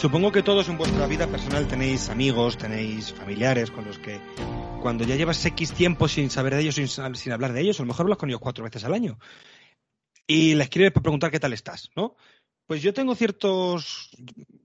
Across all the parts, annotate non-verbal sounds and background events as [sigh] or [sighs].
Supongo que todos en vuestra vida personal tenéis amigos, tenéis familiares con los que cuando ya llevas X tiempo sin saber de ellos, sin, sin hablar de ellos, a lo mejor hablas con ellos cuatro veces al año. Y les quiero preguntar qué tal estás, ¿no? Pues yo tengo ciertos,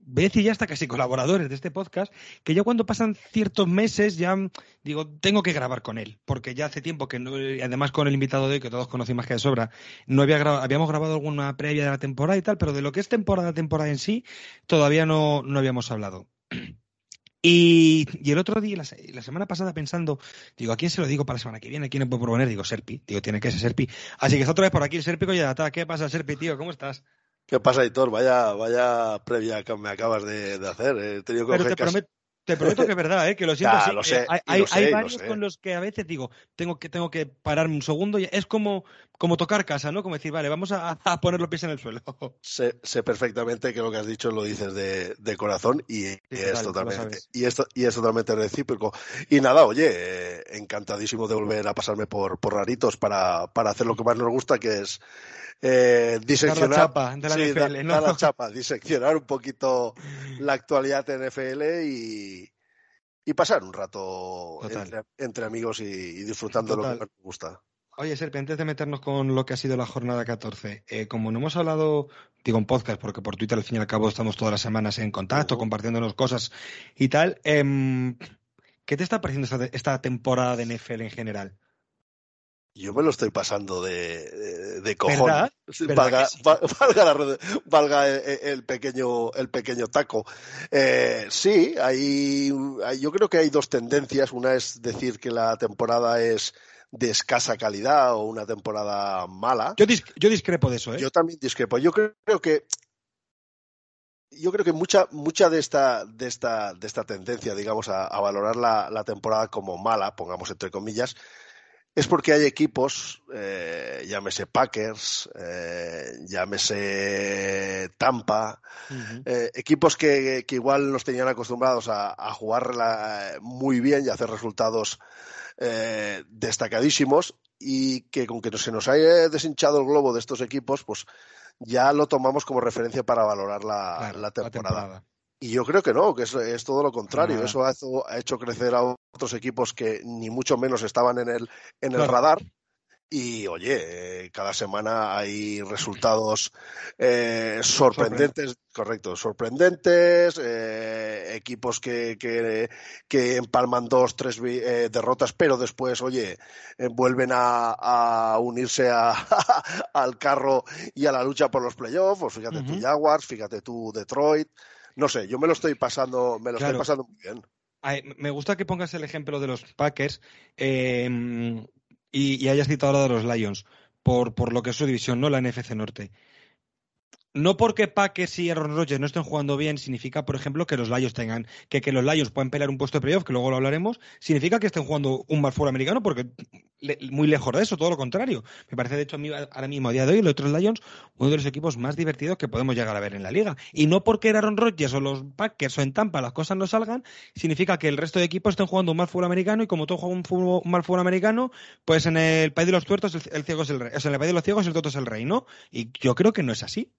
voy a decir ya hasta casi colaboradores de este podcast, que ya cuando pasan ciertos meses ya digo, tengo que grabar con él, porque ya hace tiempo que, no, además con el invitado de hoy, que todos conocen más que de sobra, no había habíamos grabado alguna previa de la temporada y tal, pero de lo que es temporada, temporada en sí, todavía no, no habíamos hablado. [clears throat] Y, y, el otro día, la, la, semana pasada, pensando, digo, ¿a quién se lo digo para la semana que viene? ¿A quién le puedo proponer? Digo, Serpi. Digo, tiene que ser Serpi. Así que está otra vez por aquí el Serpi Colladata. ¿Qué pasa, Serpi, tío? ¿Cómo estás? ¿Qué pasa, Hitor? Vaya, vaya previa que me acabas de, de hacer. He tenido que Pero te, promet, te, prometo que es verdad, ¿eh? que lo siento. Ya, así. lo sé, hay, hay, lo sé, hay lo varios con los que a veces digo, tengo que, tengo que pararme un segundo. Y es como, como tocar casa, ¿no? Como decir, vale, vamos a, a poner los pies en el suelo. [laughs] Sé, sé, perfectamente que lo que has dicho lo dices de, de corazón y, es totalmente y esto y es totalmente recíproco. Y nada, oye, eh, encantadísimo de volver a pasarme por, por raritos para, para hacer lo que más nos gusta, que es eh, diseccionar Dar la chapa de la sí, NFL, dar- ¿no? dar la chapa, diseccionar un poquito la actualidad en NFL y, y pasar un rato entre, entre amigos y, y disfrutando de lo que más nos gusta. Oye, Serpi, antes de meternos con lo que ha sido la jornada 14, eh, como no hemos hablado, digo en podcast, porque por Twitter al fin y al cabo estamos todas las semanas en contacto, compartiéndonos cosas y tal, em, ¿qué te está pareciendo esta, esta temporada de NFL en general? Yo me lo estoy pasando de, de, de cojón. ¿Verdad? Sí, ¿Verdad Valga, que sí? va- [laughs] valga, la red- valga el, el pequeño, el pequeño taco. Eh, sí, hay, hay- yo creo que hay dos tendencias. Una es decir que la temporada es de escasa calidad o una temporada mala. Yo, dis- yo discrepo de eso, ¿eh? Yo también discrepo. Yo creo, creo que yo creo que mucha, mucha de esta, de esta, de esta tendencia, digamos, a, a valorar la, la temporada como mala, pongamos entre comillas, es porque hay equipos, eh, llámese Packers, eh, llámese Tampa, eh, equipos que, que igual nos tenían acostumbrados a, a jugar la- muy bien y a hacer resultados eh, destacadísimos y que con que se nos haya deshinchado el globo de estos equipos, pues ya lo tomamos como referencia para valorar la, Claro, la temporada. temporada. Y yo creo que no, que es, es todo lo contrario. Eso ha hecho, ha hecho crecer a otros equipos que ni mucho menos estaban en el, en el Claro. radar. Y oye, eh, cada semana hay resultados eh, sorprendentes, correcto, sorprendentes, eh, equipos que, que, que empalman dos, tres eh, derrotas, pero después, oye, vuelven a, a unirse a, [laughs] al carro y a la lucha por los playoffs. Pues fíjate tú Ujú. Jaguars, fíjate tú Detroit. No sé, yo me lo estoy pasando, me lo Claro. estoy pasando muy bien. Ay, me gusta que pongas el ejemplo de los Packers eh, y, y hayas citado ahora de los Lions, por, por lo que es su división, no la NFC Norte. No porque Packers y Aaron Rodgers no estén jugando bien significa, por ejemplo, que los Lions tengan, que, que los Lions puedan pelear un puesto de playoff, que luego lo hablaremos, significa que estén jugando un fútbol americano, porque muy lejos de eso, todo lo contrario. Me parece, de hecho, a mí, ahora mismo, a día de hoy, los otros Lions, uno de los equipos más divertidos que podemos llegar a ver en la liga. Y no porque Aaron Rodgers o los Packers o en Tampa las cosas no salgan, significa que el resto de equipos estén jugando un mal fútbol americano y como todo juega un, fútbol- un mal fútbol americano, pues en el país de los tuertos el, el ciego es el rey. O sea, en el país de los ciegos el tuerto es el rey, ¿no? Y yo creo que no es así.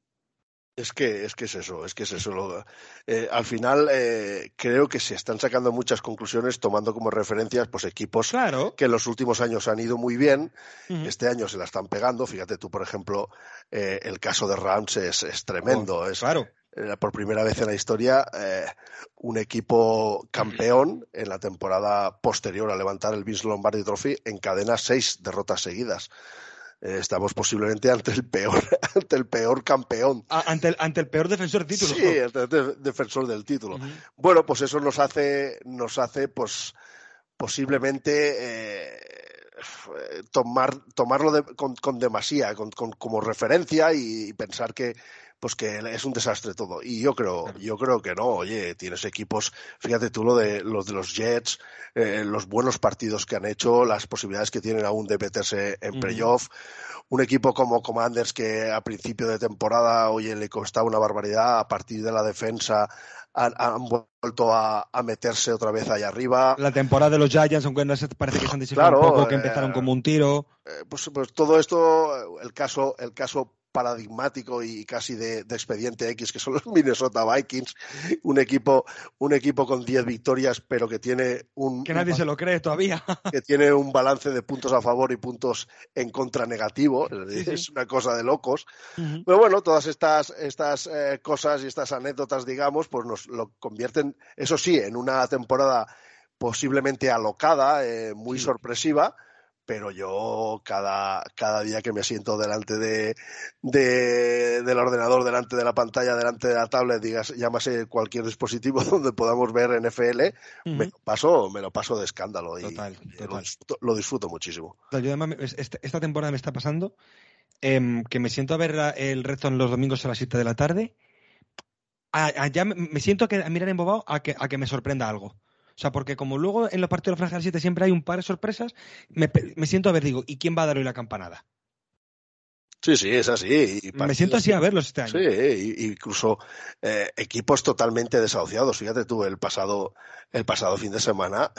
Es que, es que es eso, es que es eso. Lo- eh, al final, eh, creo que se están sacando muchas conclusiones tomando como referencias pues equipos Claro. que en los últimos años han ido muy bien, este año se la están pegando. Fíjate tú, por ejemplo, eh, el caso de Rams es, es tremendo. es, Claro. por primera vez en la historia, un equipo campeón en la temporada posterior a levantar el Vince Lombardi Trophy encadena seis derrotas seguidas. Eh, estamos posiblemente ante el peor, [laughs] ante el peor campeón. A- ante, el, ante el peor defensor de títulos. Sí, [laughs] ante el de- defensor del título. Bueno, pues eso nos hace, nos hace, pues, posiblemente eh, eh, tomar, tomarlo de- con, con demasía, con, con- como referencia y, y pensar que, pues que es un desastre todo. Y yo creo, yo creo que no. Oye, tienes equipos, fíjate tú lo de los de los Jets, eh, los buenos partidos que han hecho, las posibilidades que tienen aún de meterse en playoff. Un equipo como Commanders que a principio de temporada, oye, le costaba una barbaridad, a partir de la defensa han, han vuelto a, a meterse otra vez ahí arriba. La temporada de los Giants, aunque no se- parece que se han desinflado Claro, un poco, que eh, empezaron como un tiro. Eh, pues, pues todo esto, el caso, el caso paradigmático y casi de, expediente X, que son los [laughs] Minnesota Vikings, un equipo, un equipo con 10 victorias, pero que tiene un... Que nadie se lo cree todavía. [laughs] Que tiene un balance de puntos a favor y puntos en contra negativo, es una cosa de locos. Pero bueno, todas estas, estas eh, cosas y estas anécdotas, digamos, pues nos lo convierten, eso sí, en una temporada posiblemente alocada, eh, muy sorpresiva, pero yo cada, cada día que me siento delante de, del ordenador, delante de la pantalla, delante de la tablet, digas, llámase cualquier dispositivo [laughs] donde podamos ver NFL, me, lo paso, me lo paso de escándalo y, Lo, disfruto, muchísimo. Este, esta temporada me está pasando em, que me siento a ver el reto en los domingos a las 7 de la tarde. ya me siento que a mirar embobado a que, a que me sorprenda algo. O sea, porque como luego en los partidos de la Franja 7 siempre hay un par de sorpresas, me, me siento a ver, digo, ¿y quién va a dar hoy la campanada? Sí, sí, es así. Me siento así a verlos este año. Sí, incluso eh, equipos totalmente desahuciados. Fíjate tú, el pasado, el pasado fin de semana,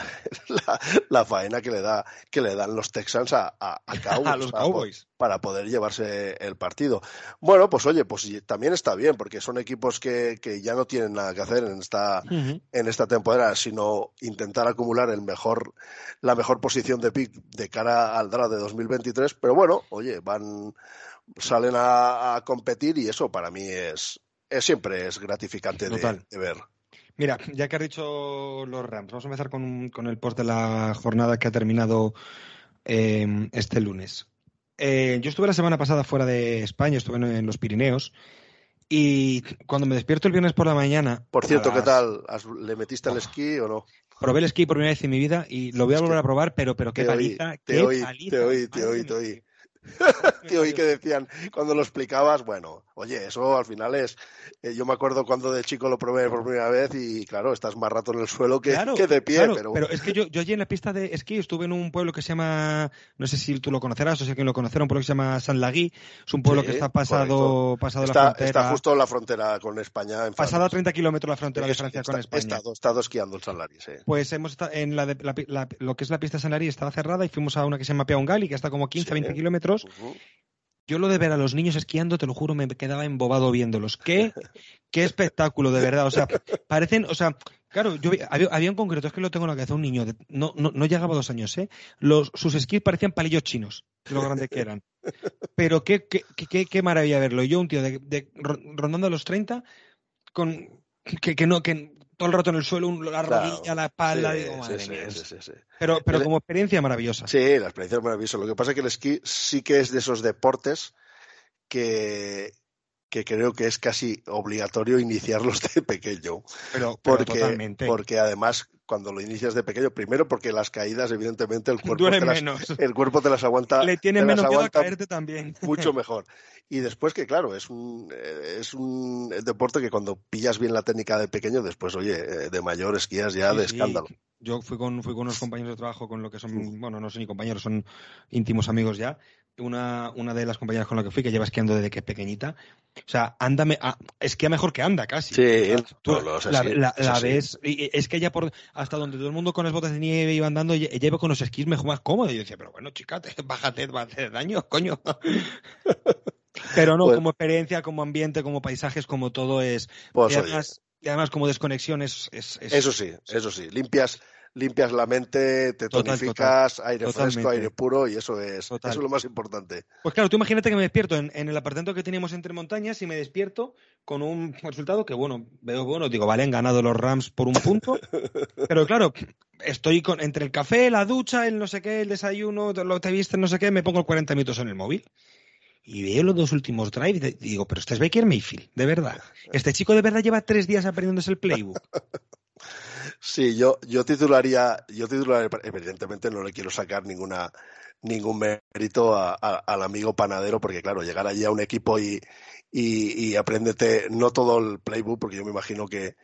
[laughs] la, faena que le da, que le dan los Texans a, a, [laughs] los Cowboys. Para, poder llevarse el partido. Bueno, pues oye, pues también está bien, porque son equipos que, que ya no tienen nada que hacer en esta, en esta temporada, sino intentar acumular el mejor, la mejor posición de pick de cara al draft de 2023. Pero bueno, oye, van salen a, competir y eso para mí es, es siempre es gratificante de, ver. Mira, ya que has dicho los Rams, vamos a empezar con, con el post de la jornada que ha terminado em, este lunes. Eh, yo estuve la semana pasada fuera de España, estuve en, los Pirineos. Y cuando me despierto el viernes por la mañana. Por cierto, ¿qué tal? ¿Le metiste al esquí o no? Probé el esquí por primera vez en mi vida y lo voy a volver a probar, pero, pero qué paliza. Te, oí, te oí, [laughs] [laughs] te oí, te oí. Tío, y que decían cuando lo explicabas, bueno, oye, eso al final es. Eh, yo me acuerdo cuando de chico lo probé por primera vez y claro, estás más rato en el suelo que, que de pie. pero... pero... es que yo, yo allí en la pista de esquí estuve en un pueblo que se llama, no sé si tú lo conocerás o si alguien lo conocerá, un pueblo que se llama San Lagui. Es un pueblo que está pasado, pasado la frontera. Está justo en la frontera con España. En pasado a 30 kilómetros la frontera de Francia con España. He estado, esquiando en San Lagui, sí. Pues hemos estado en la, lo que es la pista de San Lagui estaba cerrada y fuimos a una que se llama Peongali, que está como 15, 20 kilómetros. Yo lo de ver a los niños esquiando, te lo juro, me quedaba embobado viéndolos. Qué, [laughs] qué espectáculo, de verdad. O sea, parecen, o sea, claro, yo había, un concreto, es que lo tengo en la cabeza, un niño, no, no, no, llegaba a dos años, ¿eh? Los, sus esquís parecían palillos chinos, lo grandes que eran. Pero qué, qué, qué, qué maravilla verlo. Yo, un tío de, rondando a los 30, con, que, que, no, que todo el rato en el suelo, la rodilla, la espalda, digo, madre mía. pero, pero como experiencia maravillosa. Sí, la experiencia es maravillosa. Lo que pasa es que el esquí sí que es de esos deportes que, que creo que es casi obligatorio iniciarlos de pequeño. Pero, porque, porque además cuando lo inicias de pequeño, primero porque las caídas, evidentemente, el cuerpo, te las, el cuerpo te las aguanta. Le tiene menos miedo a caerte también. [laughs] Mucho mejor. Y después que, claro, es un, es un deporte que cuando pillas bien la técnica de pequeño, después, oye, eh, de mayor esquías ya de escándalo. Yo fui con, fui con unos [laughs] compañeros de trabajo con lo que son, bueno, no son ni compañeros, son íntimos amigos ya, una, una de las compañeras con la que fui, que lleva esquiando desde que es pequeñita. O sea, ándame, ah, esquía mejor que anda casi. Sí, tú la, la, ves, y es que ella por hasta donde todo el mundo con las botas de nieve iba andando, ella lleva con los esquís mejor más cómodo. Y yo decía, pero bueno, chica, [laughs] bájate, va a hacer daño, coño. [laughs] pero no, pues como experiencia, como ambiente, como paisajes, como todo es. Pues y, además, y, además, como desconexión es, es, Eso sí, eso sí. Limpias limpias la mente, te tonificas, aire fresco, aire puro y eso es, eso es lo más importante. Pues claro, tú imagínate que me despierto en, el apartamento que teníamos entre montañas y me despierto con un resultado que, bueno, veo bueno, digo, vale, han ganado los Rams por un punto, [laughs] pero claro, estoy con, entre el café, la ducha, el no sé qué, el desayuno, lo te viste, no sé qué, me pongo 40 minutos en el móvil y veo los dos últimos drives y digo, pero este es Baker Mayfield, de verdad. Este chico de verdad lleva tres días aprendiéndose el playbook. [laughs] Sí, yo, yo titularía, yo titularía, evidentemente no le quiero sacar ninguna, ningún mérito al amigo panadero, porque claro, llegar allí a un equipo y, y, y apréndete no todo el playbook, porque yo me imagino que,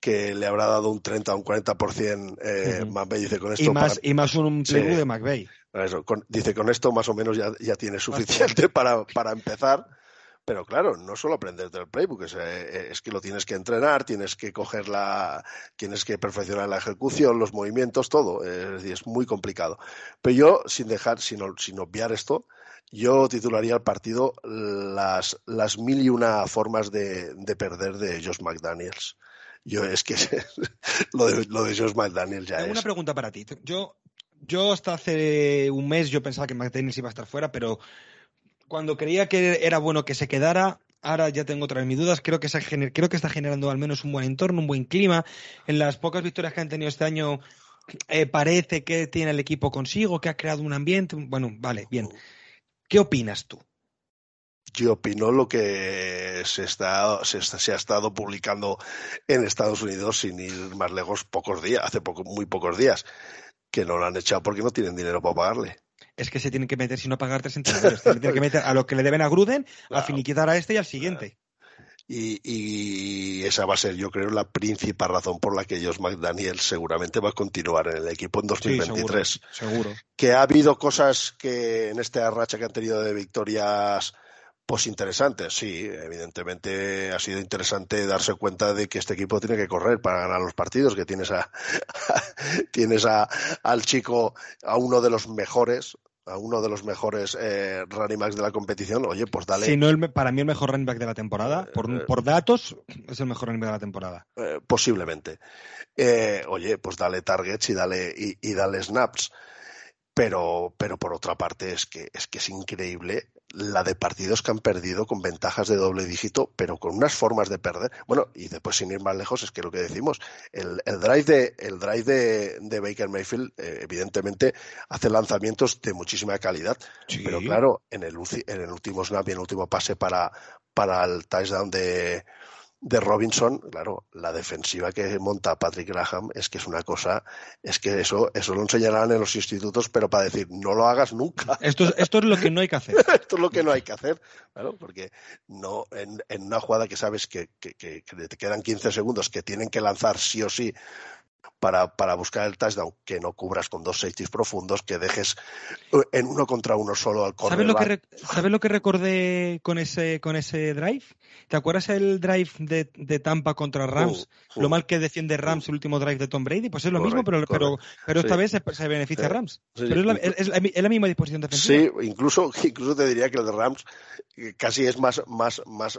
que le habrá dado un 30 o un 40% eh, uh dice con esto. Y más, y más un playbook de McVeigh. dice con esto más o menos ya, ya tiene suficiente [laughs] para, para empezar pero claro, no solo aprender del playbook, es, eh, es, que lo tienes que entrenar, tienes que coger la, tienes que perfeccionar la ejecución, los movimientos, todo, es, es muy complicado. Pero yo, sin dejar, sin, sin obviar esto, yo titularía el partido las, las mil y una formas de, de perder de Josh McDaniels. Yo es que [laughs] lo de, lo de Josh McDaniels ya Tengo es. una pregunta para ti. Yo, yo hasta hace un mes yo pensaba que McDaniels iba a estar fuera, pero cuando creía que era bueno que se quedara, ahora ya tengo otras mis dudas. Creo que, se gener, creo que está generando al menos un buen entorno, un buen clima. En las pocas victorias que han tenido este año, eh, parece que tiene el equipo consigo, que ha creado un ambiente. Bueno, vale, bien. ¿Qué opinas tú? Yo opino lo que se, está, se, está, se ha estado publicando en Estados Unidos sin ir más lejos pocos días, hace poco, muy pocos días, que no lo han echado porque no tienen dinero para pagarle. Es que se tienen que meter, si no pagar tres entrenadores, se tienen que meter a lo que le deben a Gruden, claro. a finiquitar a este y al siguiente. Y, y, esa va a ser, yo creo, la principal razón por la que Josh McDaniel seguramente va a continuar en el equipo en 2023. Sí, seguro, seguro. Que ha habido cosas que en esta racha que han tenido de victorias pues interesantes, sí, evidentemente ha sido interesante darse cuenta de que este equipo tiene que correr para ganar los partidos, que tienes a, [laughs] tienes a, al chico, a uno de los mejores, a uno de los mejores eh, running backs de la competición, oye, pues dale. Si no, el, para mí el mejor running back de la temporada, por, eh, por datos, es el mejor running back de la temporada. Eh, posiblemente. oye, pues dale targets y dale, y, y dale snaps. Pero, pero por otra parte es que, es que es increíble la de partidos que han perdido con ventajas de doble dígito, pero con unas formas de perder. Bueno, y después sin ir más lejos, es que lo que decimos, el, el drive de, el drive de, de Baker Mayfield, eh, evidentemente, hace lanzamientos de muchísima calidad. Sí. Pero claro, en el, en el último snap y en el último pase para, para el touchdown de, de Robinson, claro, la defensiva que monta Patrick Graham es que es una cosa, es que eso, eso lo enseñarán en los institutos, pero para decir, no lo hagas nunca. Esto, esto es lo que no hay que hacer. [laughs] esto es lo que no hay que hacer, claro, porque no, en, en una jugada que sabes que, que, que, que te quedan 15 segundos, que tienen que lanzar sí o sí para, para, buscar el touchdown, que no cubras con dos safeties profundos, que dejes en uno contra uno solo al ¿Sabes lo, que ¿Sabes lo que recordé con ese, con ese drive? ¿Te acuerdas el drive de, de Tampa contra Rams? Uh, uh, lo mal que defiende Rams uh, el último drive de Tom Brady. Pues es lo mismo, pero, pero, pero esta sí. vez se, se, beneficia a Rams. Sí, pero es la, es, la, es la, misma disposición defensiva. Sí, incluso, [laughs] incluso te diría que el de Rams casi es más, más, más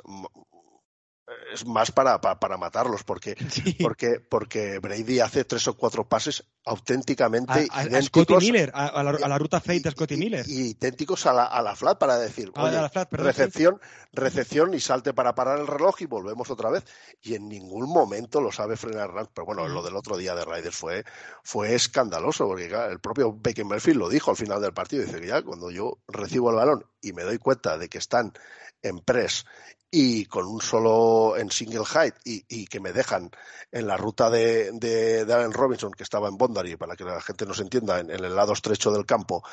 es más para, para, para matarlos, porque, [laughs] sí. porque, porque Brady hace tres o cuatro pases auténticamente a, a, idénticos. A Scotty Miller, a, a, la, ruta fade de Scotty Miller. Y, idénticos a la, a la flat para decir, oye, la flat, perdón, recepción, sí. recepción y salte para parar el reloj y volvemos otra vez. Y en ningún momento lo sabe frenar Rams. Pero bueno, lo del otro día de Raiders fue, fue escandaloso, porque el propio Baker Murphy lo dijo al final del partido. Dice que ya cuando yo recibo el balón y me doy cuenta de que están en press y con un solo en single height y, y que me dejan en la ruta de, de, Allen Robinson que estaba en Bondary para que la gente nos entienda en, en, el lado estrecho del campo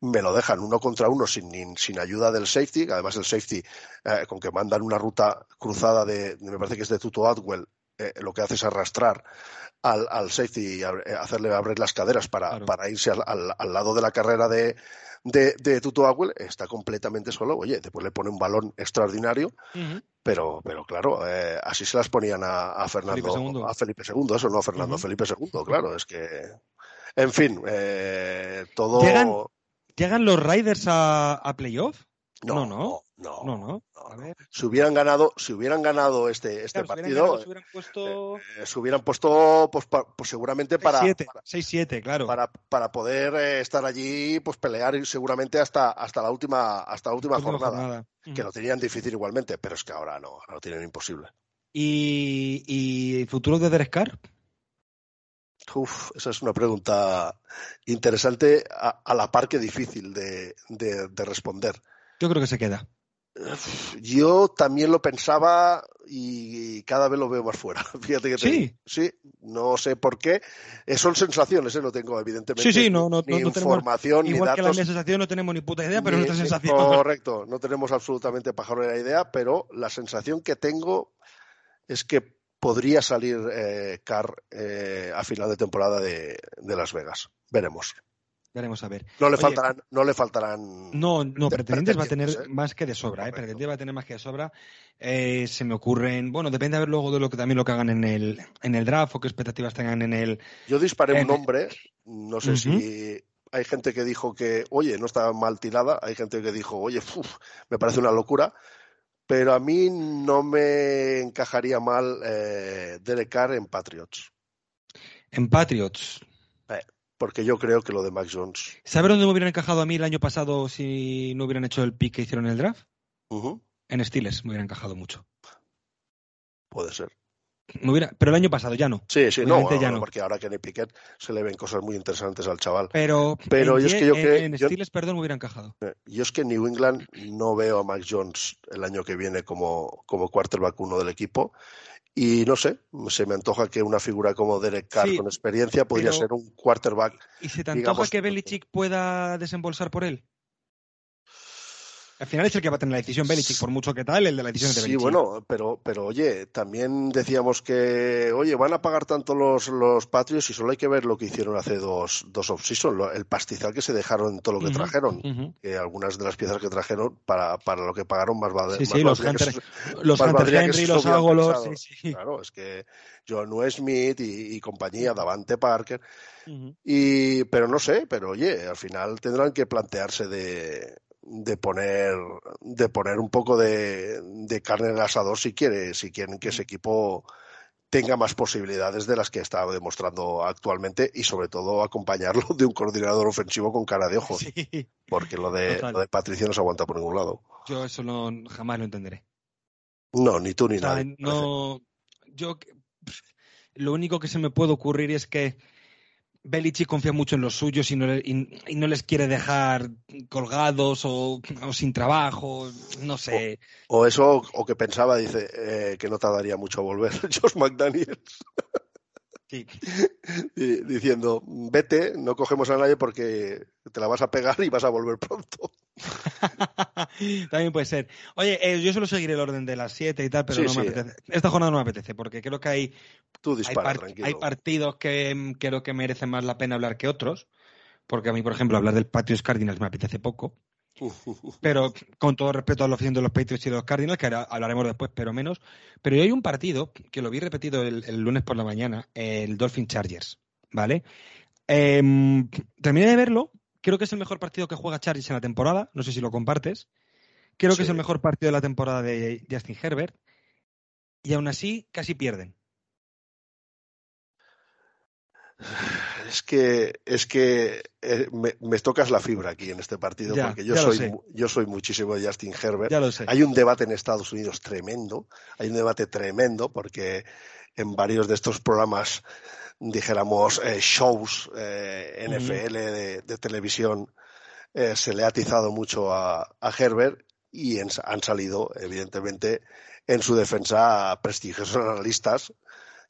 me lo dejan uno contra uno sin, sin ayuda del safety. Además el safety eh, con que mandan una ruta cruzada de me parece que es de Tuto Atwell eh, lo que hace es arrastrar al, al safety y hacerle abrir las caderas para, claro. para irse al, al, al lado de la carrera de de, de Tuto Agüel está completamente solo. Oye, después le pone un balón extraordinario, uh -huh. pero, pero claro, eh, así se las ponían a, a Fernando, Felipe a Felipe II, eso no a Fernando, uh -huh. Felipe II, claro, es que, en fin, eh, todo. ¿Llegan, ¿Llegan, los Riders a, a playoff? No, no, no. No, no, no. no. Si hubieran ganado, si hubieran ganado este, este claro, partido, si hubieran, ganado, si hubieran puesto, eh, se hubieran puesto, pues, pa, pues seguramente para 6-7, claro. Para, para poder eh, estar allí, pues pelear seguramente hasta, hasta la última, hasta la última, última jornada, jornada. Uh -huh. que lo tenían difícil igualmente, pero es que ahora no, ahora lo tienen imposible. ¿Y, y futuro de Derescar? Uf, esa es una pregunta interesante a, a la par que difícil de, de, de responder. Yo creo que se queda. Yo también lo pensaba y cada vez lo veo más fuera. [laughs] Fíjate que sí, sí, no sé por qué. Eh, son sensaciones, ¿eh? no tengo evidentemente sí, sí, no, no, ni no, información tenemos, ni datos. que la sensación no tenemos ni puta idea, pero ni, nuestra sensación. Correcto, no tenemos absolutamente pajarera idea, pero la sensación que tengo es que podría salir eh, Carr eh, a final de temporada de, de Las Vegas. Veremos. Veremos a ver. No le faltarán, no le faltarán. No, no, pretendientes va a tener ¿eh? más que de sobra, ¿eh? Pretendientes va a tener más que de sobra. Eh, se me ocurren, bueno, depende a ver luego de lo que también lo que hagan en el, en el draft o qué expectativas tengan en el. Yo disparé un nombre, no sé si hay gente que dijo que, oye, no estaba mal tirada, hay gente que dijo, oye, me parece una locura, pero a mí no me encajaría mal eh, Derek Carr en Patriots. En Patriots. Porque yo creo que lo de Max Jones. ¿Sabes dónde me hubieran encajado a mí el año pasado si no hubieran hecho el pick que hicieron en el draft? En Steelers me hubiera encajado mucho. Puede ser pero el año pasado ya no. Sí, sí, no, porque ahora que en Piquet se le ven cosas muy interesantes al chaval. Pero, pero es que yo que en, Steelers, perdón, me hubiera encajado. Eh, yo es que en New England no veo a Max Jones el año que viene como, como quarterback uno del equipo. Y no sé, se me antoja que una figura como Derek Carr con experiencia podría ser un quarterback. ¿Y se te antoja que Belichick pueda desembolsar por él? Al final es el que va a tener la decisión Belichick, por mucho que tal, el de la decisión de Belichick. Sí, bueno, pero, pero oye, también decíamos que, oye, van a pagar tanto los, los Patriots y solo hay que ver lo que hicieron hace dos, dos off-season, el pastizal que se dejaron en todo lo que trajeron. Que algunas de las piezas que trajeron, para, para lo que pagaron, más vale. Sí, sí, los Hunter, [laughs] los Hunter Henry, los Ágolos. Sí, sí. Claro, es que John Smith y, y compañía, Davante Parker. y, pero no sé, pero oye, al final tendrán que plantearse de de poner de poner un poco de, carne en el asador si quiere si quieren que ese equipo tenga más posibilidades de las que está demostrando actualmente y sobre todo acompañarlo [laughs] de un coordinador ofensivo con cara de ojos porque lo de, lo de Patricia no se aguanta por ningún lado. Yo eso no jamás lo entenderé. No ni tú ni nadie. no yo lo único que se me puede ocurrir es que Belichick confía mucho en los suyos y no, les quiere dejar colgados o, sin trabajo, no sé. O, eso, o que pensaba, dice, eh, que no tardaría mucho a volver [laughs] Josh McDaniels. Sí. [laughs] diciendo, vete, no cogemos a nadie porque te la vas a pegar y vas a volver pronto. [laughs] También puede ser. Oye, eh, yo solo seguiré el orden de las 7 y tal, pero no me apetece. Esta jornada no me apetece porque creo que hay, hay, partidos que creo que merecen más la pena hablar que otros. Porque a mí, por ejemplo, hablar del Patriots Cardinals me apetece poco. Pero con todo respeto a lo afición de los Patriots y de los Cardinals, que hablaremos después, pero menos. Pero hay un partido que lo vi repetido el, lunes por la mañana, el Dolphin Chargers, ¿vale? Em, terminé de verlo. Creo que es el mejor partido que juega Chargers en la temporada. No sé si lo compartes. Creo que es el mejor partido de la temporada de Justin Herbert. Y aún así, casi pierden. [sighs] Es que, es que eh, me, tocas la fibra aquí en este partido, porque yo soy, yo soy muchísimo de Justin Herbert. Hay un debate en Estados Unidos tremendo, hay un debate tremendo, porque en varios de estos programas, dijéramos, eh, shows eh, NFL de, televisión, se le ha atizado mucho a, Herbert y han salido, evidentemente, en su defensa prestigiosos analistas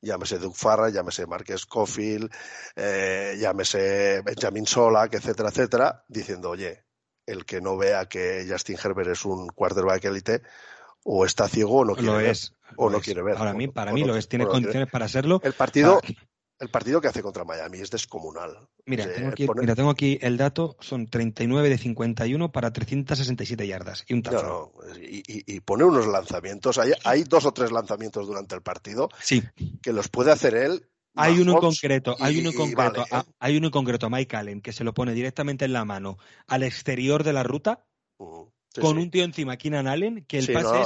llámese Doug Farra, llámese Marques Cofield, eh, llámese Benjamin Solak, etcétera, etcétera, diciendo, oye, el que no vea que Justin Herbert es un quarterback élite, o está ciego o no quiere ver. O no quiere ver. Para mí, para mí lo es, tiene condiciones para serlo. El partido, el partido que hace contra Miami es descomunal. Mira, tengo aquí, mira tengo aquí, el dato, son 39 de 51 para 367 yardas y un touchdown. y, pone unos lanzamientos, hay, hay, dos o tres lanzamientos durante el partido sí. que los puede hacer él. Hay uno en concreto, hay uno en concreto, ¿eh? hay uno en concreto, Mike Allen, que se lo pone directamente en la mano al exterior de la ruta con un tío encima, Keenan Allen, que el pase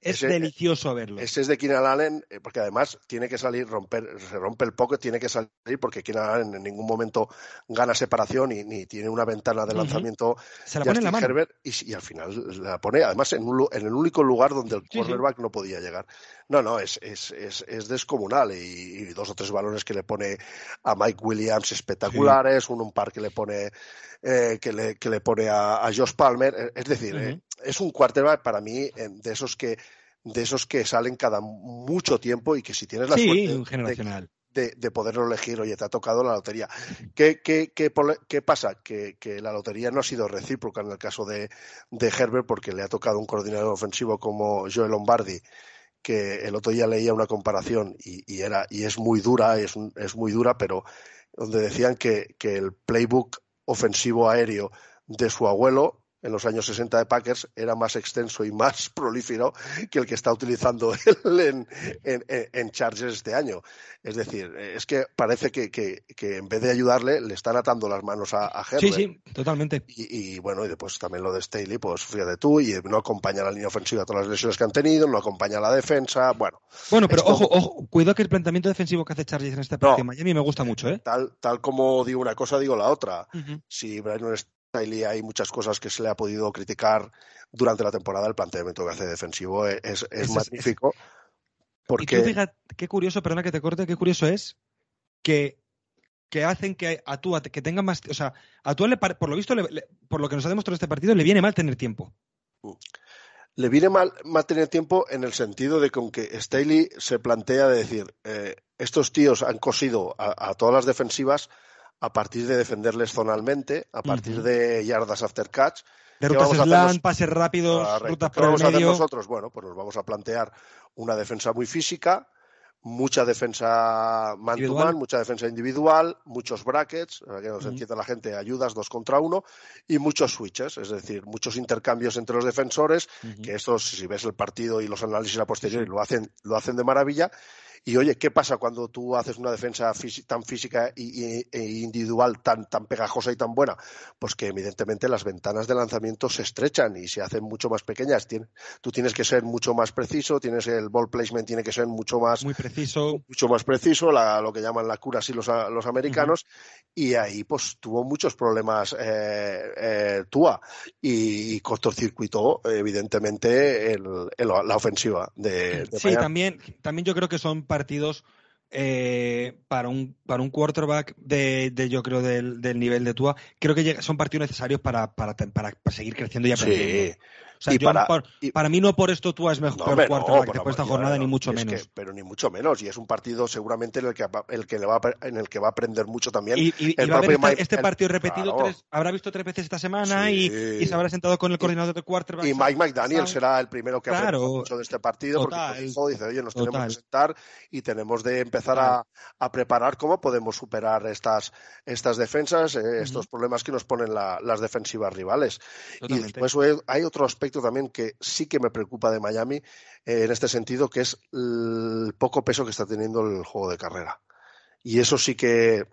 es, eh, eh, delicioso verlo. Ese es de Keenan Allen, eh, porque además tiene que salir, romper, se rompe el pocket, tiene que salir porque Keenan Allen en ningún momento gana separación y ni tiene una ventana de lanzamiento. Se la pone en la mano. y, al final la pone, además, en, el único lugar donde el cornerback no podía llegar. No, no, es, es, es, descomunal. Y, dos o tres balones que le pone a Mike Williams espectaculares, un, un par que le pone eh, que, le, que, le, pone a, Josh Palmer. Eh, es decir, eh, es un quarterback para mí de esos que de esos que salen cada mucho tiempo y que si tienes la suerte De, de, poderlo elegir, oye, te ha tocado la lotería. ¿Qué, qué, qué, qué pasa? Que, que, la lotería no ha sido recíproca en el caso de, de Herbert porque le ha tocado un coordinador ofensivo como Joel Lombardi que el otro día leía una comparación y, era y es muy dura, es, es muy dura, pero donde decían que, que el playbook ofensivo aéreo de su abuelo en los años 60 de Packers era más extenso y más [laughs] prolífero que el que está utilizando [laughs] él en, en, en Chargers este año. Es decir, es que parece que, que, que, en vez de ayudarle, le están atando las manos a, a Herbert. Sí, sí, totalmente. Y, y, bueno, y después también lo de Staley, pues fíjate tú, y no acompaña la línea ofensiva todas las lesiones que han tenido, no acompaña la defensa, bueno. Bueno, pero esto... ojo, ojo, cuidado que el planteamiento defensivo que hace Chargers en este partido no, Miami me gusta mucho, ¿eh? Tal, tal como digo una cosa, digo la otra. Uh -huh. Si Brian Staley hay muchas cosas que se le ha podido criticar durante la temporada, el planteamiento que hace defensivo es, es, es magnífico. Porque... Y tú fíjate, qué curioso, perdona que te corte, qué curioso es que, que hacen que a Tua, que tenga más, o sea, a Tua, le, por lo visto, le, por lo que nos ha demostrado este partido, le viene mal tener tiempo. Le viene mal, mal tener tiempo en el sentido de que aunque Staley se plantea de decir, eh, estos tíos han cosido a, a, todas las defensivas a partir de defenderles zonalmente, a partir uh -huh. de yardas after catch, de rutas slant, pases rápidos, rutas por el vamos a hacer medio. nosotros? Bueno, pues nos vamos a plantear una defensa muy física, mucha defensa man to man, mucha defensa individual, muchos brackets, para que nos uh -huh. entienda la gente, ayudas dos contra uno, y muchos switches, es decir, muchos intercambios entre los defensores, uh -huh. que estos, si ves el partido y los análisis a posteriori, lo hacen, lo hacen de maravilla. Y oye, ¿qué pasa cuando tú haces una defensa tan física e individual tan, tan pegajosa y tan buena? Pues que evidentemente las ventanas de lanzamiento se estrechan y se hacen mucho más pequeñas. Tú tienes que ser mucho más preciso, tienes el ball placement tiene que ser mucho más muy preciso, mucho más preciso, la, lo que llaman la cura así los, los americanos. Uh -huh. Y ahí pues tuvo muchos problemas eh, eh, Tua y, y cortocircuitó evidentemente el, el, la ofensiva de, de Sí, también, también yo creo que son partidos eh, para, un, para un quarterback de, de yo creo del, del, nivel de Tua, creo que llega, son partidos necesarios para, para, para, para seguir creciendo y aprendiendo. Sí. Sea, yo para, por, y, para, mí no por esto tú es mejor no, quarterback no, después de esta jornada, ni mucho menos. Que, pero ni mucho menos. Y es un partido seguramente en el que, el que le va a, en el que va a aprender mucho también. Y, y, el y va a ver este, este, partido el, repetido, claro. tres, habrá visto tres veces esta semana sí. y, se habrá sentado con el coordinador de quarterback. Y Mike McDaniel será el primero que claro. aprenda mucho de este partido Total. porque dijo, dice, oye, nos Total. tenemos que sentar y tenemos de empezar a, a, preparar cómo podemos superar estas, estas defensas, eh, uh -huh. estos problemas que nos ponen la, las defensivas rivales. Totalmente. Y después hay otro aspecto también que sí que me preocupa de Miami eh, en este sentido, que es el poco peso que está teniendo el juego de carrera. Y eso sí que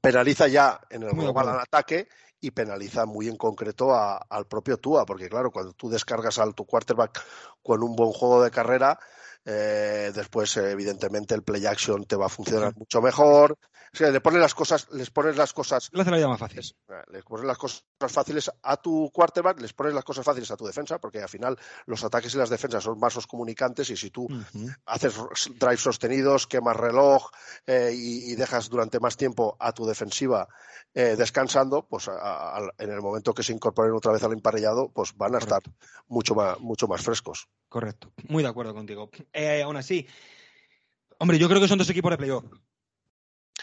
penaliza ya en el global al ataque y penaliza muy en concreto a, al propio Tua, porque claro, cuando tú descargas al tu quarterback con un buen juego de carrera, eh, después, eh, evidentemente, el play action te va a funcionar sí. mucho mejor. O sea, le pones las cosas, les pones las cosas. Le hace la vida más fácil. Les pones las cosas fáciles a tu quarterback, les pones las cosas fáciles a tu defensa, porque al final los ataques y las defensas son vasos comunicantes y si tú uh -huh. haces drives sostenidos, quemas reloj eh, y, y, dejas durante más tiempo a tu defensiva eh, descansando, pues a, a, en el momento que se incorporen otra vez al emparellado, pues van a Correcto. estar mucho más, mucho más frescos. Correcto, muy de acuerdo contigo. Eh, aún así, hombre, yo creo que son dos equipos de playoff.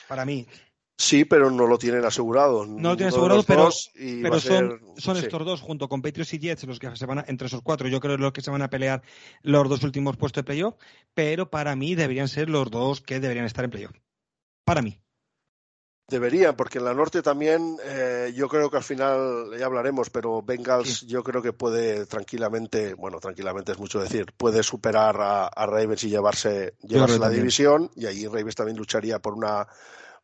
Para mí. Sí, pero no lo tienen asegurado. No lo tienen asegurado, pero, pero son, son sí. estos dos, junto con Patriots y Jets, los que se van a, entre esos cuatro, yo creo los que se van a pelear los dos últimos puestos de playoff, pero para mí deberían ser los dos que deberían estar en playoff. Para mí. Deberían, porque en la norte también eh, yo creo que al final ya hablaremos, pero Bengals sí. yo creo que puede tranquilamente, bueno, tranquilamente es mucho decir, puede superar a, a Ravens y llevarse, llevarse la también. división y ahí Ravens también lucharía por una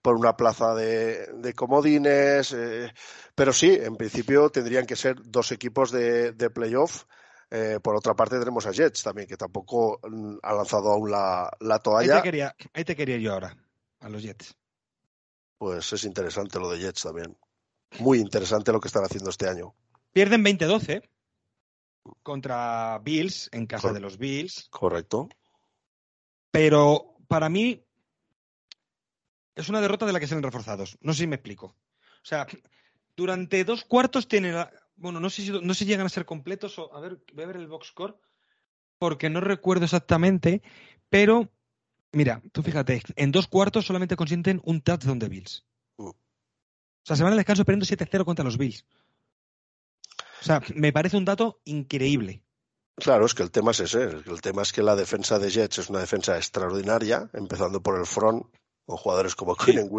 por una plaza de, de comodines, eh, pero sí, en principio tendrían que ser dos equipos de, de playoff. Eh, por otra parte tenemos a Jets también, que tampoco mm, ha lanzado aún la, la toalla. Ahí te, quería, ahí te quería yo ahora, a los Jets pues es interesante lo de Jets también. Muy interesante lo que están haciendo este año. Pierden 20-12 contra Bills, en casa de los Bills. Correcto. Pero para mí es una derrota de la que salen reforzados. No sé si me explico. O sea, durante dos cuartos tienen. La... Bueno, no sé si no sé llegan a ser completos. O... A ver, voy a ver el box score. Porque no recuerdo exactamente. Pero Mira, tú fíjate, en dos cuartos solamente consienten un touchdown de Bills. Uh. O sea, se van al descanso perdiendo 7-0 contra los Bills. O sea, me parece un dato increíble. Claro, es que el tema es ese. El tema es que la defensa de Jets es una defensa extraordinaria, empezando por el front. con jugadores como Quinn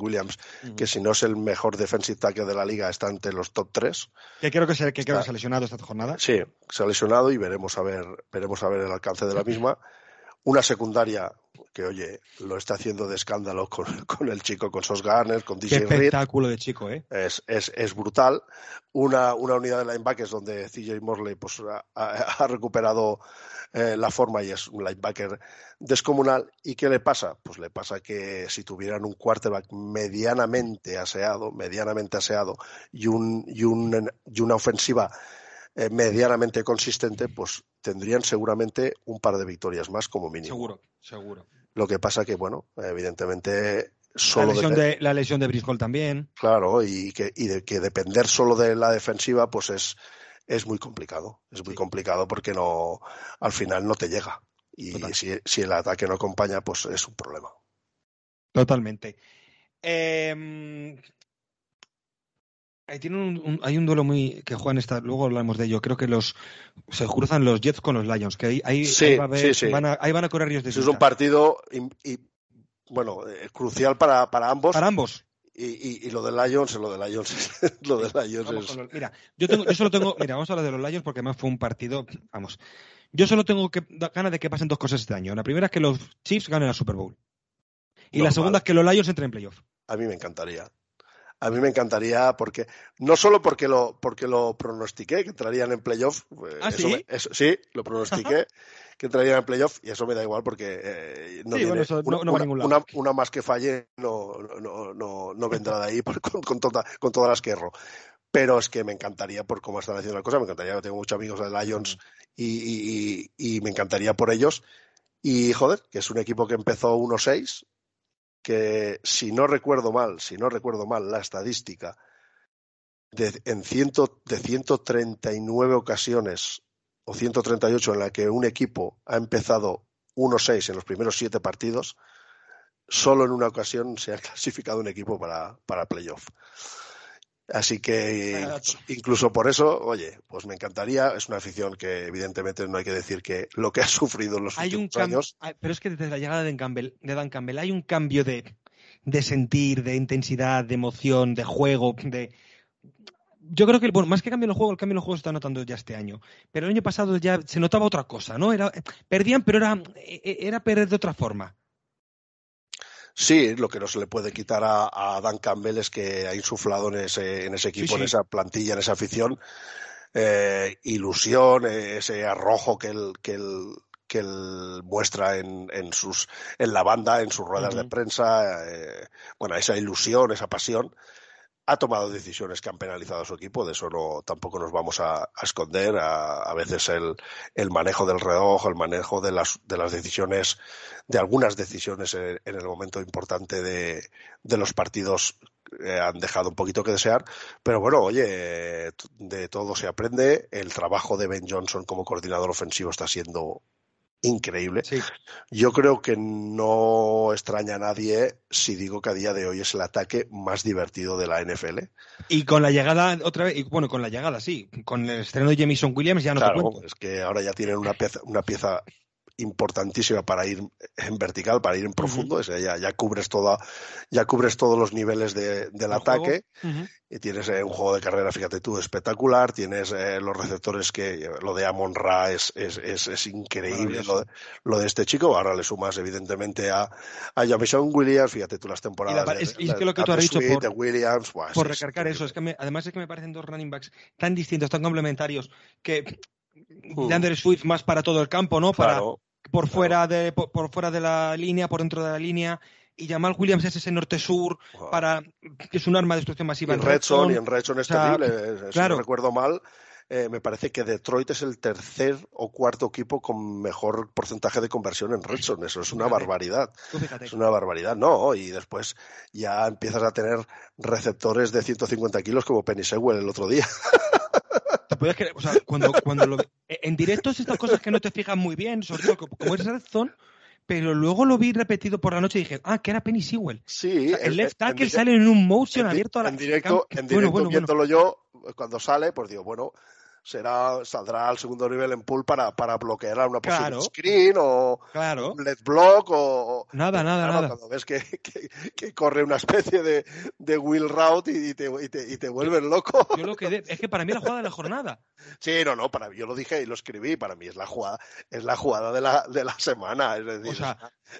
Williams, que si no es el mejor defensive tackle de la liga, está entre los top 3. Que creo que se, que creo que se ha lesionado esta jornada. Sí, se ha lesionado y veremos a ver, veremos a ver el alcance de la misma. Una secundaria que, oye, lo está haciendo de escándalo con, [laughs] el chico, con Sos Garner, con DJ Qué espectáculo de chico, ¿eh? Es, es, es brutal. Una, una, unidad de linebackers donde CJ Morley pues, ha, recuperado eh, la forma y es un linebacker descomunal. ¿Y qué le pasa? Pues le pasa que si tuvieran un quarterback medianamente aseado, medianamente aseado y, un, y, un, y una ofensiva eh, medianamente consistente, pues tendrían seguramente un par de victorias más como mínimo. Seguro, seguro. Lo que pasa que, bueno, evidentemente solo la lesión de, la lesión de también. Claro, y que, y de que depender solo de la defensiva, pues es, es muy complicado. Es muy complicado porque no, al final no te llega. Y si, si, el ataque no acompaña, pues es un problema. Totalmente. Eh, hay, un, hay un duelo muy que juegan esta, luego hablamos de ello. Creo que los se cruzan los Jets con los Lions, que ahí, ahí, Van, a, ahí van a correr ellos de Es un partido y, bueno eh, crucial para, para ambos. Para ambos. Y, y, lo de Lions, lo de Lions, lo de Lions es... [laughs] mira, yo tengo, yo solo tengo, mira, vamos a hablar de los Lions porque además fue un partido, vamos, yo solo tengo que, ganas de que pasen dos cosas este año. La primera es que los Chiefs ganen la Super Bowl. Y la segunda es que los Lions entren en playoff. A mí me encantaría a mí me encantaría porque no solo porque lo porque lo pronostiqué que entrarían en playoff eh, ¿Ah, sí? sí lo pronostiqué que entrarían en playoff y eso me da igual porque eh, no, tiene, una, una, más que falle no, no, no, no vendrá de ahí [laughs] con, con, toda, con todas las que erro. Pero es que me encantaría por cómo están haciendo la cosa me encantaría tengo muchos amigos de Lions y, y, y me encantaría por ellos. Y joder que es un equipo que empezó 1-6 que si no recuerdo mal, si no recuerdo mal la estadística, de, en ciento, de 139 ocasiones o 138 en la que un equipo ha empezado 1-6 en los primeros siete partidos, solo en una ocasión se ha [laughs] clasificado un equipo para, para playoff. Así que incluso por eso, oye, pues me encantaría. Es una afición que evidentemente no hay que decir que lo que ha [laughs] sufrido en los últimos años. Pero es que desde la llegada de Dan Campbell, de Dan Campbell hay un cambio de, de sentir, de intensidad, de emoción, de juego, de yo creo que, bueno, más que cambio en el juego, el cambio en el juego se está notando ya este año. Pero el año pasado ya se notaba otra cosa, ¿no? Era, perdían, pero era, era perder de otra forma. Sí, lo que no se le puede quitar a, Dan Campbell es que ha insuflado en ese, en ese equipo, en esa plantilla, en esa afición, eh, ilusión, ese arrojo que él, que él, que él muestra en, en, sus, en la banda, en sus ruedas de prensa, eh, bueno, esa ilusión, esa pasión ha tomado decisiones que han penalizado a su equipo, de eso no tampoco nos vamos a, esconder. A, veces el, el, manejo del reloj, el manejo de las, de las decisiones, de algunas decisiones en, el momento importante de, de los partidos eh, han dejado un poquito que desear, pero bueno, oye, de todo se aprende. El trabajo de Ben Johnson como coordinador ofensivo está siendo increíble. Yo creo que no extraña a nadie si digo que a día de hoy es el ataque más divertido de la NFL. Y con la llegada, otra vez, y bueno, con la llegada, sí, con el estreno de Jamison Williams ya no claro, Es que ahora ya tienen una pieza, una pieza importantísima para ir en vertical, para ir en profundo. ya, ya, cubres toda, ya cubres todos los niveles de, del ataque y tienes eh, un juego de carrera, fíjate tú, espectacular. Tienes eh, los receptores que lo de Amon Ra es, es, es, increíble. Lo de, este chico, ahora le sumas evidentemente a, a Jamison Williams, fíjate tú las temporadas. es, que lo que tú has dicho por, Williams, por recargar eso, es que además es que me parecen dos running backs tan distintos, tan complementarios, que de Andrew Swift más para todo el campo, ¿no? Para, por fuera de por, fuera de la línea, por dentro de la línea y Jamal Williams es ese norte-sur para que es un arma de destrucción masiva. en Redson, y en Redson es terrible, si no recuerdo mal. Eh, me parece que Detroit es el tercer o cuarto equipo con mejor porcentaje de conversión en Redson. Eso es una barbaridad. Es una barbaridad, no. Y después ya empiezas a tener receptores de 150 kilos como Penny Sewell el otro día. [laughs] o sea, cuando, cuando lo, en directo es estas cosas que no te fijas muy bien, sobre todo como es Red Zone, pero luego lo vi repetido por la noche y dije, ah, que era Penny Sewell. Sí. el left tackle sale en un motion abierto a la... En directo, en directo viéndolo yo, cuando sale, pues digo, bueno, será saldrá al segundo nivel en pool para, para bloquear a una posible screen o claro. un LED block o nada, nada, nada. Cuando ves que, que, corre una especie de, de wheel route y te, y te, y te vuelves loco. Yo lo que es que para mí es la jugada de la jornada. Sí, no, no, para mí, yo lo dije y lo escribí, para mí es la jugada, es la jugada de la, de la semana, es decir,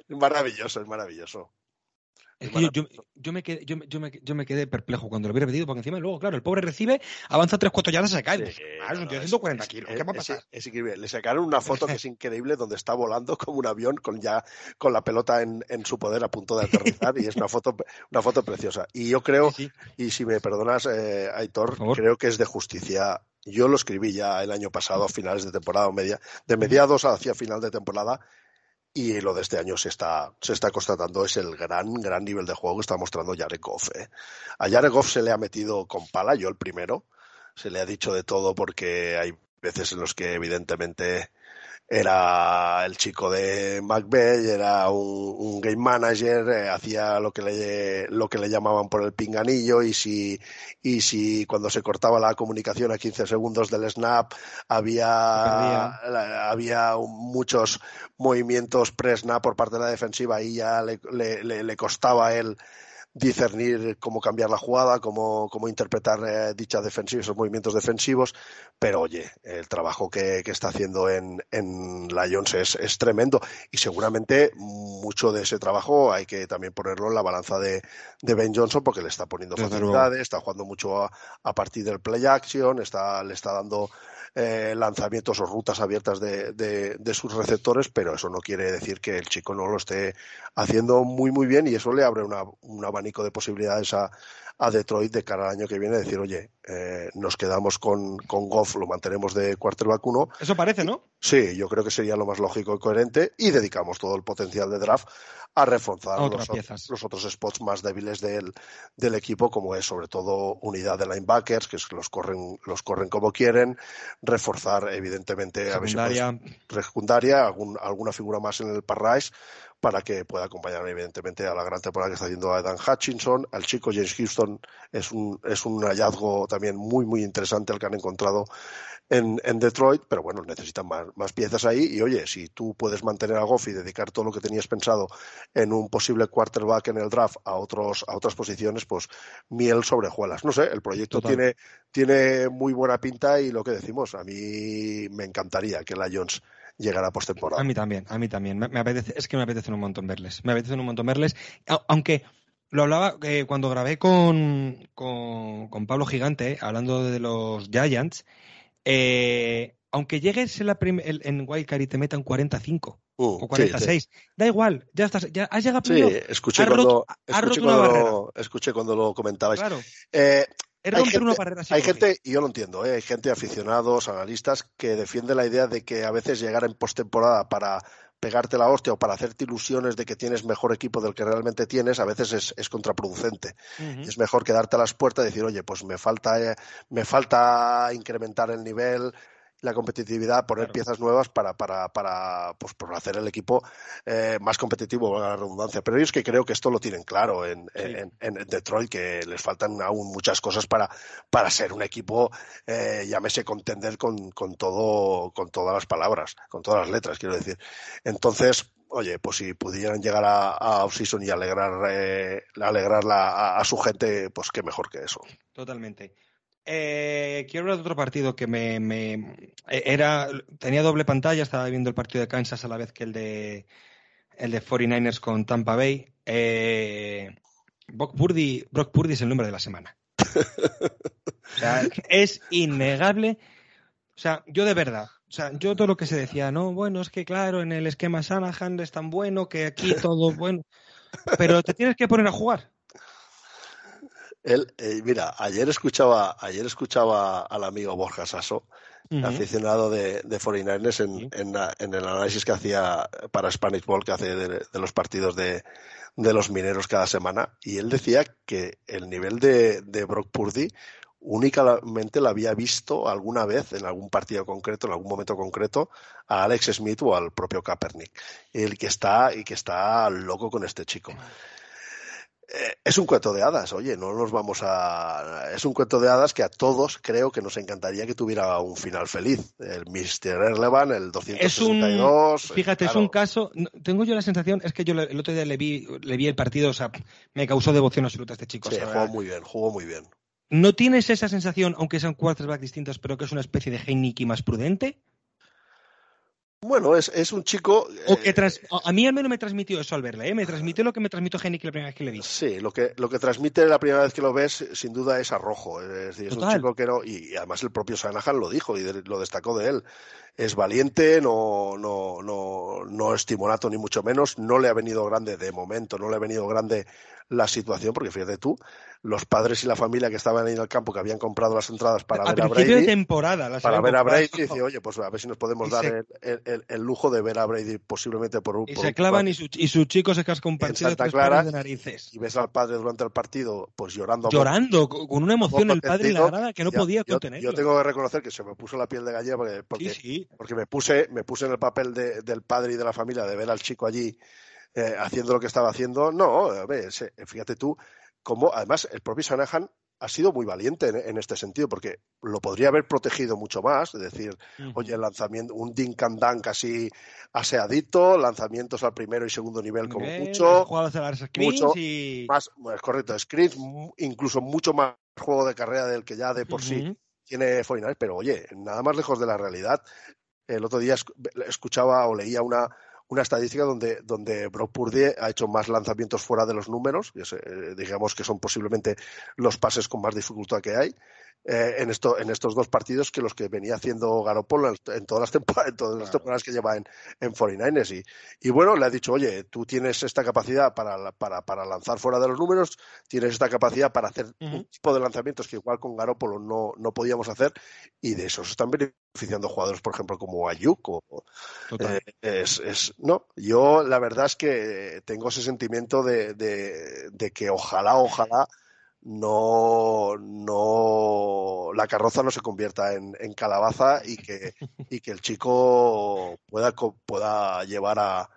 es maravilloso, es maravilloso. Es que yo, yo, me quedé, yo, yo, me, yo me quedé perplejo cuando lo hubiera pedido, porque encima luego, claro, el pobre recibe, avanza 3-4 yardas y se cae. Sí, ah, no, 140 kilos, ¿qué va a pasar? Es, increíble. Le sacaron una foto que es increíble donde está volando como un avión con ya con la pelota en, en su poder a punto de aterrizar y es una foto, una foto preciosa. Y yo creo, y si me perdonas, eh, Aitor, creo que es de justicia yo lo escribí ya el año pasado a finales de temporada o media, de mediados hacia final de temporada y lo de este año se está, se está constatando es el gran, gran nivel de juego que está mostrando Yarekov. ¿eh? A Yarekov se le ha metido con pala, yo el primero. Se le ha dicho de todo porque hay veces en los que evidentemente era el chico de Macbeth, era un, game manager, eh, hacía lo que le lo que le llamaban por el pinganillo y si y si cuando se cortaba la comunicación a 15 segundos del snap había había muchos movimientos pre-snap por parte de la defensiva y ya le, le, le costaba a él discernir cómo cambiar la jugada, cómo, cómo interpretar eh, dicha defensiva, esos movimientos defensivos, pero oye, el trabajo que, que está haciendo en, en Lions es, es, tremendo. Y seguramente mucho de ese trabajo hay que también ponerlo en la balanza de, de Ben Johnson porque le está poniendo facilidades, está jugando mucho a, a, partir del play action, está, le está dando eh, lanzamientos o rutas abiertas de, de, sus receptores, pero eso no quiere decir que el chico no lo esté haciendo muy, muy bien y eso le abre una, un abanico de posibilidades a, a Detroit de cara al año que viene, decir, oye, eh, nos quedamos con, con Goff, lo mantenemos de quarterback uno. Eso parece, ¿no? Sí, yo creo que sería lo más lógico y coherente y dedicamos todo el potencial de draft a reforzar los, los, otros spots más débiles del, del, equipo, como es sobre todo unidad de linebackers, que es que los corren, los corren como quieren, reforzar evidentemente secundaria, a secundaria algún, alguna figura más en el parrais para que pueda acompañar evidentemente a la gran temporada que está haciendo Adam Hutchinson. Al chico James Houston es un, es un hallazgo también muy, muy interesante el que han encontrado en, en Detroit, pero bueno, necesitan más, más, piezas ahí. Y oye, si tú puedes mantener a Goff y dedicar todo lo que tenías pensado en un posible quarterback en el draft a, otros, a otras posiciones, pues miel sobre juelas. No sé, el proyecto tiene, tiene muy buena pinta y lo que decimos, a mí me encantaría que Lions llegara postemporada. A mí también, a mí también. Me, apetece, es que me apetece un montón verles. Me apetece un montón verles. Aunque lo hablaba eh, cuando grabé con, con, con Pablo Gigante, hablando de los Giants, eh, aunque llegues en, la en Wildcard y te metan 45 uh, o 46, da igual, ya estás, ya has llegado primero. Sí, escuché, cuando, escuché, cuando lo, escuché cuando lo comentabais. Claro. Eh, hay gente, una barrera hay gente, y yo lo entiendo, ¿eh? hay gente, aficionados, analistas, que defiende la idea de que a veces llegar en postemporada para pegarte la hostia o para hacerte ilusiones de que tienes mejor equipo del que realmente tienes, a veces es, es contraproducente. Es mejor quedarte a las puertas y decir, oye, pues me falta, eh, me falta incrementar el nivel, la competitividad, poner piezas nuevas para, para, para, pues, por hacer el equipo eh, más competitivo, la redundancia. Pero ellos que creo que esto lo tienen claro en, en, en, Detroit, que les faltan aún muchas cosas para, para ser un equipo, eh, llámese contender con, con, todo, con todas las palabras, con todas las letras, quiero decir. Entonces, oye, pues si pudieran llegar a, a off-season y alegrar, eh, alegrarla a, a, su gente, pues qué mejor que eso. Totalmente. Eh, quiero hablar de otro partido que me, me, eh, era tenía doble pantalla, estaba viendo el partido de Kansas a la vez que el de el de 49ers con Tampa Bay. Eh, Brock Purdy, Brock Purdy es el nombre de la semana. [laughs] O sea, es innegable. O sea, yo de verdad, o sea, yo todo lo que se decía, no, bueno, es que claro, en el esquema Sanahan es tan bueno que aquí todo bueno, [laughs] pero te tienes que poner a jugar. Él, eh, mira, ayer escuchaba, ayer escuchaba al amigo Borja Sasso, aficionado de, de 49ers, en, en, el análisis que hacía para Spanish Ball, que hace de, los partidos de, de, los mineros cada semana, y él decía que el nivel de, de Brock Purdy únicamente lo había visto alguna vez en algún partido concreto, en algún momento concreto, a Alex Smith o al propio Kaepernick, el que está y que está loco con este chico. Es un cuento de hadas, oye, no nos vamos a... Es un cuento de hadas que a todos creo que nos encantaría que tuviera un final feliz. El Mr. Erlevan, el 262... Es un, fíjate, es un caso... Tengo yo la sensación, es que yo el otro día le vi, le vi el partido, o sea, me causó devoción absoluta este chico. Sí, jugó muy bien, jugó muy bien. ¿No tienes esa sensación, aunque sean quarterbacks distintos, pero que es una especie de Heineken más prudente? Bueno, es, es un chico. O que eh, a mí al menos me transmitió eso al verle, ¿eh? me transmitió lo que me transmitió Genick la primera vez que le vi. Sí, lo que, lo que transmite la primera vez que lo ves, sin duda, es arrojo. Es, es un chico que no. Y, además el propio Sanahan lo dijo y lo destacó de él. Es valiente, no, no, no, no es timorato ni mucho menos. No le ha venido grande de momento, no le ha venido grande la situación, porque fíjate tú, los padres y la familia que estaban ahí en el campo, que habían comprado las entradas para ver a Brady. De temporada, para ver a Brady, dice, oye, pues a ver si nos podemos dar el, lujo de ver a Brady posiblemente por un. Y se clavan y, su, y su chico se casca un partido de, Clara, de narices. Y ves al padre durante el partido, pues llorando. Llorando, con una emoción el padre y la grada que no podía contener. Yo, tengo que reconocer que se me puso la piel de gallina porque, porque, porque me, puse, me puse en el papel del padre y de la familia de ver al chico allí eh, haciendo lo que estaba haciendo. No, a ver, fíjate tú, como además el propio Sanahan ha sido muy valiente en, este sentido, porque lo podría haber protegido mucho más, es decir, oye, el lanzamiento, un dink and dunk así aseadito, lanzamientos al primero y segundo nivel como mucho, mucho y... más, es correcto, screens, incluso mucho más juego de carrera del que ya de por sí tiene Forinales, pero oye, nada más lejos de la realidad. El otro día escuchaba o leía una, una estadística donde, donde Brock Purdy ha hecho más lanzamientos fuera de los números, eh, digamos que son posiblemente los pases con más dificultad que hay, eh, en, esto, en estos dos partidos que los que venía haciendo Garoppolo en, todas las temporadas, en todas las [laughs] temporadas que lleva en, en 49ers. Y, y, bueno, le ha dicho, oye, tú tienes esta capacidad para, para, para, lanzar fuera de los números, tienes esta capacidad para hacer un tipo de lanzamientos que igual con Garoppolo no, no podíamos hacer, y de eso se están beneficiando jugadores, por ejemplo, como Ayuk. O, eh, es, es, no, yo la verdad es que tengo ese sentimiento de, de, de que ojalá, ojalá no, no la carroza no se convierta en, en calabaza y que, y que el chico pueda, pueda llevar a,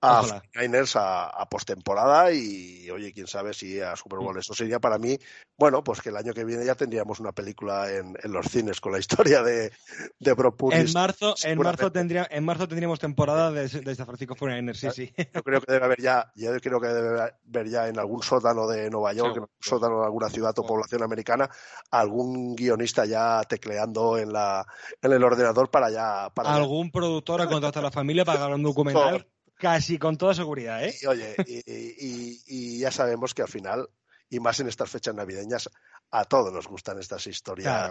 a Niners a, a postemporada y oye, quién sabe si a Super Bowl. Eso sería para mí, bueno, pues que el año que viene ya tendríamos una película en, en los cines con la historia de, de Brock En marzo, en marzo tendría, en marzo tendríamos temporada de, de San Francisco 49ers, sí, sí. Yo creo que debe haber ya, yo creo que debe haber ya en algún sótano de Nueva York, en algún sótano de alguna ciudad o población americana, algún guionista ya tecleando en la, en el ordenador para ya, para algún productor ha contratado a la familia para grabar un documental. Casi con toda seguridad, ¿eh? Y, oye, y, ya sabemos que al final, y más en estas fechas navideñas, a todos nos gustan estas historias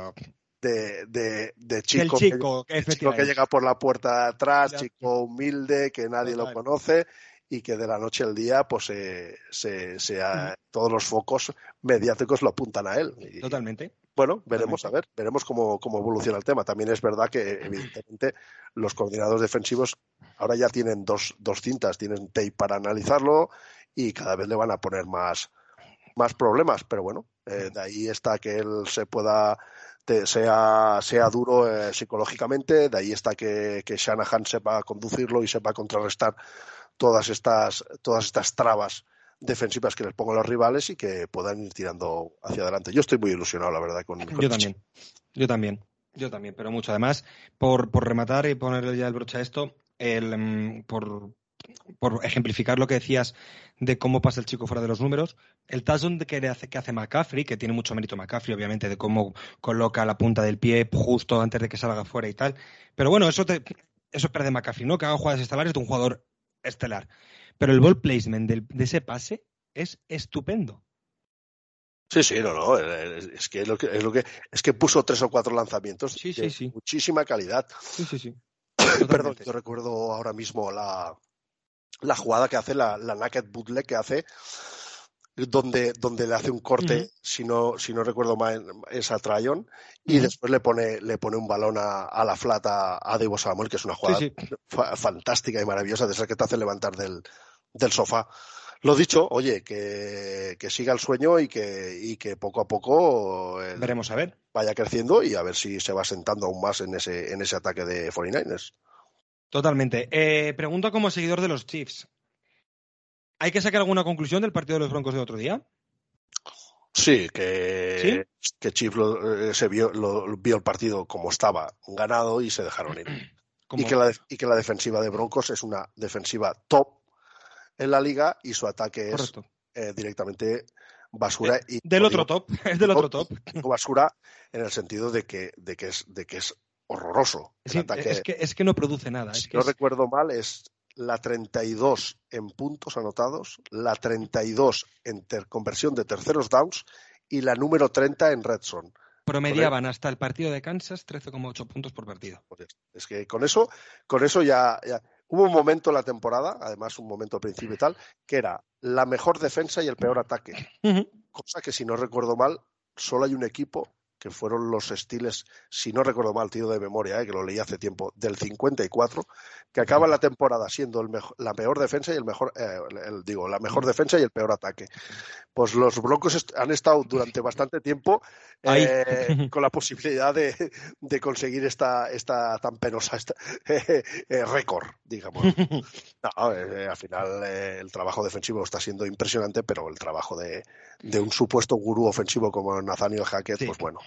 de, de, de chico, chico, que, chico que llega por la puerta de atrás, chico humilde, que nadie lo conoce y que de la noche al día, pues se, se, todos los focos mediáticos lo apuntan a él. Totalmente. Bueno, veremos a ver, veremos cómo, cómo evoluciona el tema. También es verdad que, evidentemente, los coordinadores defensivos ahora ya tienen dos, dos cintas, tienen tape para analizarlo y cada vez le van a poner más, más problemas. Pero bueno, eh, de ahí está que él se pueda sea, sea duro eh, psicológicamente, de ahí está que, que Shanahan sepa conducirlo y sepa contrarrestar todas estas, todas estas trabas defensivas que les pongo a los rivales y que puedan ir tirando hacia adelante. Yo estoy muy ilusionado, la verdad, con, Yo también, yo también, yo también, pero mucho. Además, por, por rematar y ponerle ya el broche a esto, el, mm, por, por ejemplificar lo que decías de cómo pasa el chico fuera de los números, el touchdown que hace, que hace McCaffrey, que tiene mucho mérito McCaffrey, obviamente, de cómo coloca la punta del pie justo antes de que salga fuera y tal. Pero bueno, eso te, eso de McCaffrey, ¿no? Que haga jugadas estelares de un jugador estelar. Pero el ball placement de ese pase es estupendo. Sí, sí, no, no, es que es lo que, es lo que, es que puso tres o cuatro lanzamientos sí, sí, sí. muchísima calidad. Sí, sí, sí. [clears throat] Perdón, yo recuerdo ahora mismo la, la jugada que hace, la, la naked bootleg que hace, donde, donde le hace un corte, si, no, si no recuerdo mal, es a Tryon, y después le pone, le pone un balón a, a la flata a Debo Samuel, que es una jugada fantástica y maravillosa, de esas que te hace levantar del, del sofá. Lo dicho, oye, que, que siga el sueño y que, y que poco a poco veremos a ver vaya creciendo y a ver si se va sentando aún más en ese, en ese ataque de 49ers. Totalmente. Eh, pregunto como seguidor de los Chiefs. ¿Hay que sacar alguna conclusión del partido de los Broncos de otro día? Sí, que, que Chiefs lo, eh, se vio, lo, vio el partido como estaba ganado y se dejaron ir. [clears throat] Y que, la, y que la defensiva de Broncos es una defensiva top en la liga y su ataque es eh, directamente basura. y, del otro top, [laughs] es del otro top. Basura en el sentido de que, de que, es, de que es horroroso. Es, que, es que no produce nada. Si no recuerdo mal, es la 32 en puntos anotados, la 32 en conversión de terceros downs y la número 30 en red zone. Promediaban hasta el partido de Kansas 13,8 puntos por partido. Es que con eso, con eso ya, ya, hubo un momento en la temporada, además un momento al principio y tal, que era la mejor defensa y el peor ataque. Cosa que si no recuerdo mal, solo hay un equipo que fueron los estiles, si no recuerdo mal, tío de memoria, eh, que lo leí hace tiempo, del 54, que acaba la temporada siendo el mejor, la peor defensa y el mejor, eh, el, digo, la mejor defensa y el peor ataque. Pues los Broncos han estado durante bastante tiempo eh, [laughs] con la posibilidad de, de, conseguir esta, esta tan penosa [laughs] récord, digamos. No, al final el trabajo defensivo está siendo impresionante, pero el trabajo de, de un supuesto gurú ofensivo como Nathaniel Hackett, pues bueno,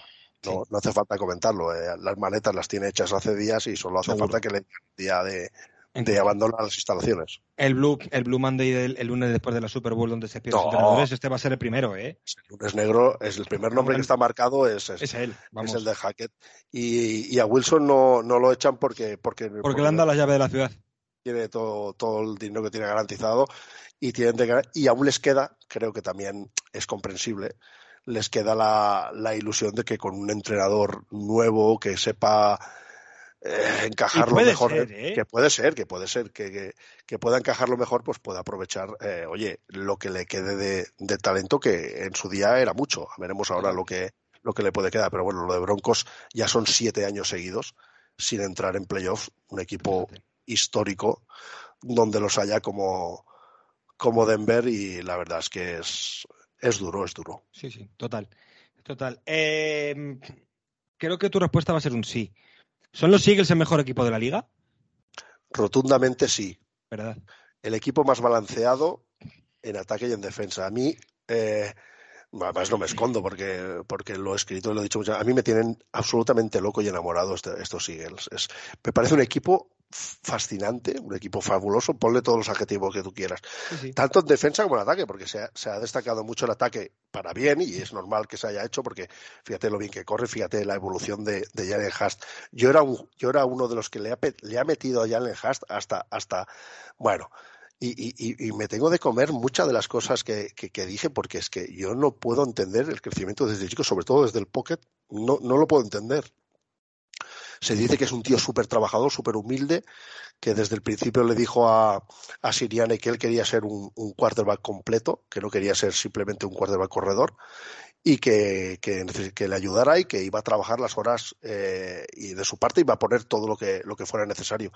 no, no, hace falta comentarlo. Eh, las maletas las tiene hechas hace días y solo hace falta que le día de, de abandonar las instalaciones. El Blue, el Blue Monday el lunes después de la Super Bowl donde se pierden los entrenadores, este va a ser el primero, ¿eh? El lunes negro es el primer nombre que está marcado es, es, él, es el de Hackett. Y, y, a Wilson no, no lo echan porque porque, porque, le han dado la llave de la ciudad. Tiene todo, todo el dinero que tiene garantizado y tienen de, y aún les queda, creo que también es comprensible, les queda la, la ilusión de que con un entrenador nuevo que sepa eh, encajarlo mejor, ¿eh? que puede ser, que puede ser, que, que, pueda encajarlo mejor, pues pueda aprovechar, eh, oye, lo que le quede de, de, talento, que en su día era mucho. Veremos ahora lo que, lo que le puede quedar. Pero bueno, lo de Broncos ya son siete años seguidos sin entrar en playoffs, un equipo histórico donde los haya como, como Denver y la verdad es que es, es duro, es duro. Sí, sí, total. Total. Eh, creo que tu respuesta va a ser un sí. ¿Son los Eagles el mejor equipo de la liga? Rotundamente sí. ¿Verdad? El equipo más balanceado en ataque y en defensa. A mí, eh, además no me escondo porque, porque lo he escrito y lo he dicho mucho. A mí me tienen absolutamente loco y enamorado este, estos Eagles. Es, me parece un equipo fascinante, un equipo fabuloso, ponle todos los adjetivos que tú quieras, sí, sí. tanto en defensa como en ataque, porque se ha, se ha, destacado mucho el ataque para bien y es normal que se haya hecho porque fíjate lo bien que corre, fíjate la evolución de, de Jalen Hast. Yo era, un, yo era uno de los que le ha, le ha metido a Jalen Hast hasta, hasta, bueno, y, y, y, me tengo de comer muchas de las cosas que, que, que, dije porque es que yo no puedo entender el crecimiento desde chico, sobre todo desde el pocket, no, no lo puedo entender. Se dice que es un tío súper trabajador, súper humilde, que desde el principio le dijo a, a Siriane que él quería ser un, un, quarterback completo, que no quería ser simplemente un quarterback corredor, y que, que, que le ayudara y que iba a trabajar las horas eh, y de su parte iba a poner todo lo que, lo que fuera necesario.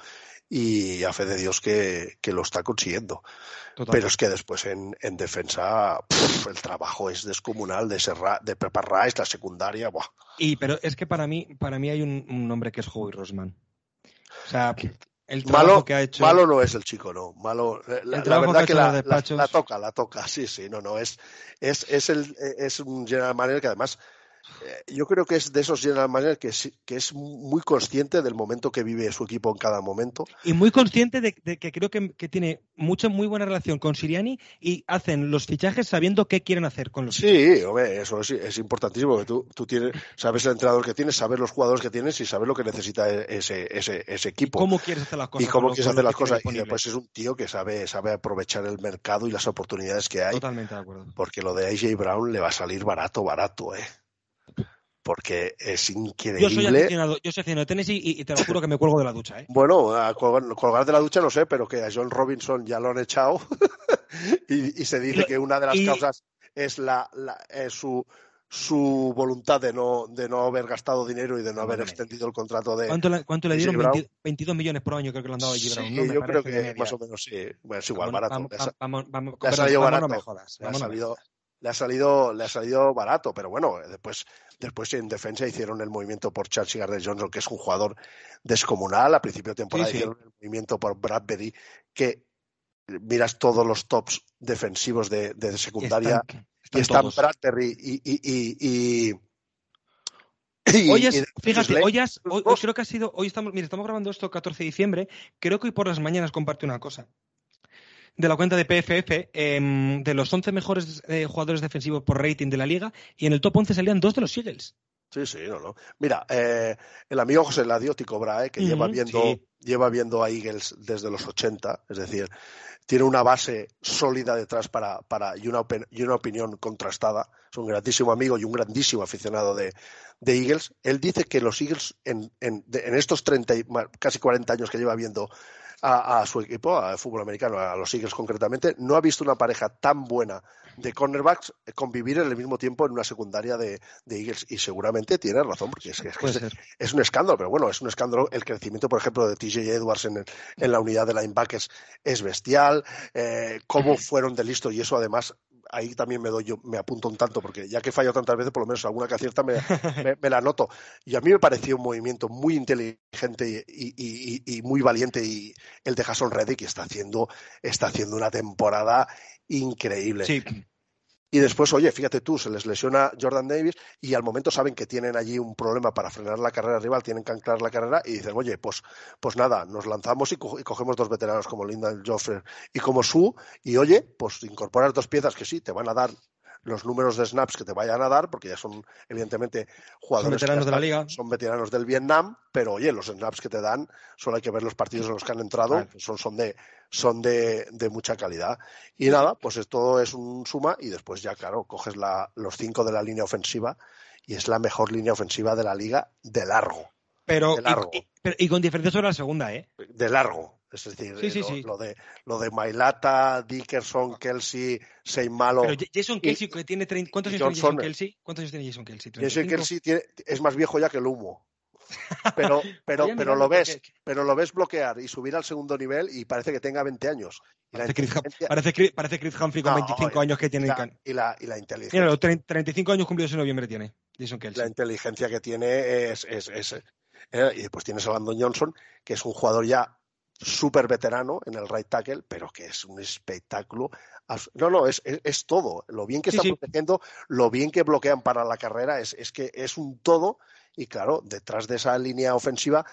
Y a fe de Dios que, que lo está consiguiendo. Pero es que después en, en defensa pff, el trabajo es descomunal de, Serra, de Pepper Rice, la secundaria. Buah. Y pero es que para mí, para mí hay un, un nombre que es Howie Rosman. O sea, el malo, que ha hecho. Malo no es el chico, no. Malo, la, la verdad que, que la, la, la, toca, la toca, sí, sí, no, no. Es, es, es, el, es un general manager que además yo creo que es de esos general managers que es, que es muy consciente del momento que vive su equipo en cada momento. Y muy consciente de, de que creo que, que, tiene mucha, muy buena relación con Siriani y hacen los fichajes sabiendo qué quieren hacer con los sí, fichajes. Sí, hombre, eso es, es importantísimo. Que tú, tú tienes, sabes el entrenador que tienes, sabes los jugadores que tienes y sabes lo que necesita ese, ese, ese equipo. ¿Y ¿Cómo quieres hacer las cosas? Y cómo quieres hacer las cosas. Y después es un tío que sabe, sabe aprovechar el mercado y las oportunidades que hay. Totalmente de acuerdo. Porque lo de AJ Brown le va a salir barato, barato, ¿eh? Porque es increíble. Yo soy aficionado, yo soy aficionado de Tennessee y, y, te lo juro que me cuelgo de la ducha. ¿eh? Bueno, a colgar, de la ducha no sé, pero que a John Robinson ya lo han echado [laughs] y, y, se dice y, que una de las y... causas es la, la es su su voluntad de no de no haber gastado dinero y de no, haber extendido el contrato de ¿Cuánto, le, cuánto le dieron? 20, 22 millones por año creo que le han dado a G. Brown. Sí, ¿no? yo creo que más o menos sí. Bueno, es igual, barato. Vamos, vamos, vamos, le ha salido barato. No me jodas, ha salido, le ha salido le ha salido barato, pero bueno, después después en defensa hicieron el movimiento por Chelsea Gardner Johnson, que es un jugador descomunal, a principio de temporada sí, sí. hicieron el movimiento por Bradbury, que miras todos los tops defensivos de, secundaria y están, Bradbury y, y, hoy es, fíjate, hoy, creo que ha sido, hoy estamos, mira, estamos grabando esto el 14 de diciembre, creo que hoy por las mañanas comparte una cosa. De la cuenta de PFF, em, de los 11 mejores eh, jugadores defensivos por rating de la liga, y en el top 11 salían dos de los Eagles. Sí, sí, no, no. Mira, eh, el amigo José Ladiótico Brae, que lleva viendo, lleva viendo a Eagles desde los 80, es decir, tiene una base sólida detrás para, para y, una, y una opinión contrastada. Es un grandísimo amigo y un grandísimo aficionado de, de Eagles. Él dice que los Eagles en, en, en estos 30, casi 40 años que lleva viendo a, su equipo, al fútbol americano, a los Eagles concretamente, no ha visto una pareja tan buena de cornerbacks convivir en el mismo tiempo en una secundaria de, Eagles. Y seguramente tiene razón, porque es, es, un escándalo, pero bueno, es un escándalo. El crecimiento, por ejemplo, de TJ Edwards en, en la unidad de linebackers es bestial. Eh, cómo fueron de listo, y eso además ahí también me doy yo, me apunto un tanto, porque ya que fallo tantas veces, por lo menos alguna que acierta me, [laughs] me, la noto. Y a mí me pareció un movimiento muy inteligente y, muy valiente y el de Jason Reddick está haciendo, está haciendo una temporada increíble. Sí. Y después, oye, fíjate tú, se les lesiona Jordan Davis y al momento saben que tienen allí un problema para frenar la carrera rival, tienen que anclar la carrera y dicen, oye, pues, pues nada, nos lanzamos y, cogemos dos veteranos como Linda Joffre y como Su y oye, pues incorporar dos piezas que sí, te van a dar los números de snaps que te vayan a dar, porque ya son evidentemente jugadores son veteranos de la liga. Son veteranos del Vietnam, pero oye, los snaps que te dan, solo hay que ver los partidos en los que han entrado, son, son de son de, de, mucha calidad. Y nada, pues esto es un suma y después ya, claro, coges la, los cinco de la línea ofensiva y es la mejor línea ofensiva de la liga de largo. Pero, Y, con diferencia sobre la segunda, ¿eh? De largo. Es decir, lo, de, lo de Mailata, Dickerson, Kelsey, Malo. Pero Jason Kelsey, que tiene ¿cuántos años tiene Jason Kelsey? ¿Cuántos años tiene Jason Kelsey? Jason Kelsey es más viejo ya que el humo. Pero, [laughs] pero, pero lo ves, pero lo ves bloquear y subir al segundo nivel y parece que tenga 20 años. parece, Chris, parece, Chris Humphrey con 25 años que tiene. Y la, y la inteligencia. Mira, 35 años cumplidos en noviembre tiene Jason Kelsey. La inteligencia que tiene es, es, es eh, y después tienes a Landon Johnson, que es un jugador ya súper veterano en el right tackle, pero que es un espectáculo. No, no, es, es, todo. Lo bien que está protegiendo, lo bien que bloquean para la carrera, es, es, que es un todo. Y claro, detrás de esa línea ofensiva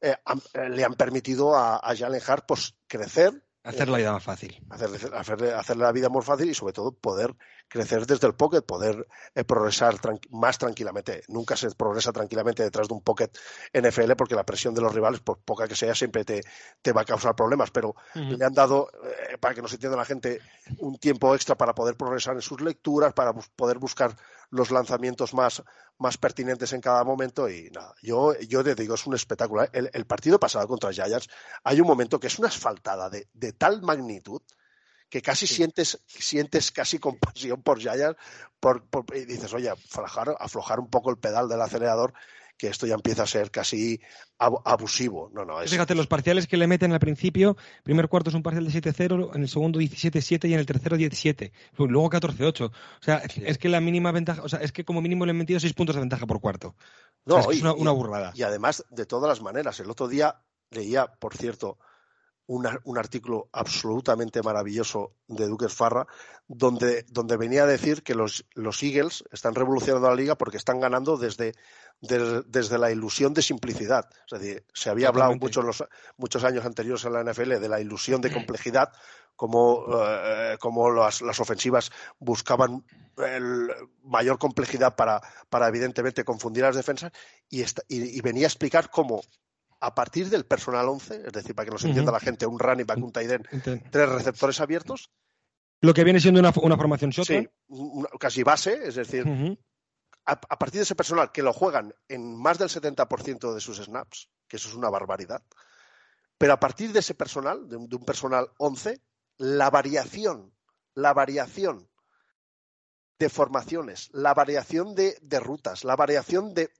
eh, eh, le han permitido a, a Jalen Hart pues, crecer Hacer la vida más fácil. Hacer, la vida más fácil y sobre todo poder crecer desde el pocket, poder eh, progresar más tranquilamente. Nunca se progresa tranquilamente detrás de un pocket NFL porque la presión de los rivales, por poca que sea, siempre te, te va a causar problemas. Pero le han dado, eh, para que nos entienda la gente, un tiempo extra para poder progresar en sus lecturas, para poder buscar los lanzamientos más, más pertinentes en cada momento y nada, yo, yo te digo, es un espectáculo. ¿eh? El, partido pasado contra Giants hay un momento que es una asfaltada de, de tal magnitud que casi sientes, sientes casi compasión por Giants por, y dices, oye, aflojar, aflojar un poco el pedal del acelerador que esto ya empieza a ser casi abusivo. No, no, Fíjate, los parciales que le meten al principio, primer cuarto es un parcial de 7-0, en el segundo 17-7 y en el tercero 17. Luego 14-8. O sea, es que la mínima ventaja, o sea, es que como mínimo le han metido 6 puntos de ventaja por cuarto. No, es, una, burrada. Y además, de todas las maneras, el otro día leía, por cierto, un artículo absolutamente maravilloso de Duque Farra, donde, donde venía a decir que los, los Eagles están revolucionando la liga porque están ganando desde, desde la ilusión de simplicidad. Es decir, se había hablado muchos, los, muchos años anteriores en la NFL de la ilusión de [clears throat] complejidad, como, eh, como las, las, ofensivas buscaban el mayor complejidad para, para evidentemente confundir a las defensas y, y, venía a explicar cómo a partir del personal 11, es decir, para que nos entienda la gente, un running back, un tight end, tres receptores abiertos. Lo que viene siendo una, formación shotgun. Sí, casi base, es decir, a, partir de ese personal que lo juegan en más del 70% de sus snaps, que eso es una barbaridad, pero a partir de ese personal, de un, de un personal 11, la variación, la variación de formaciones, la variación de, rutas, la variación de,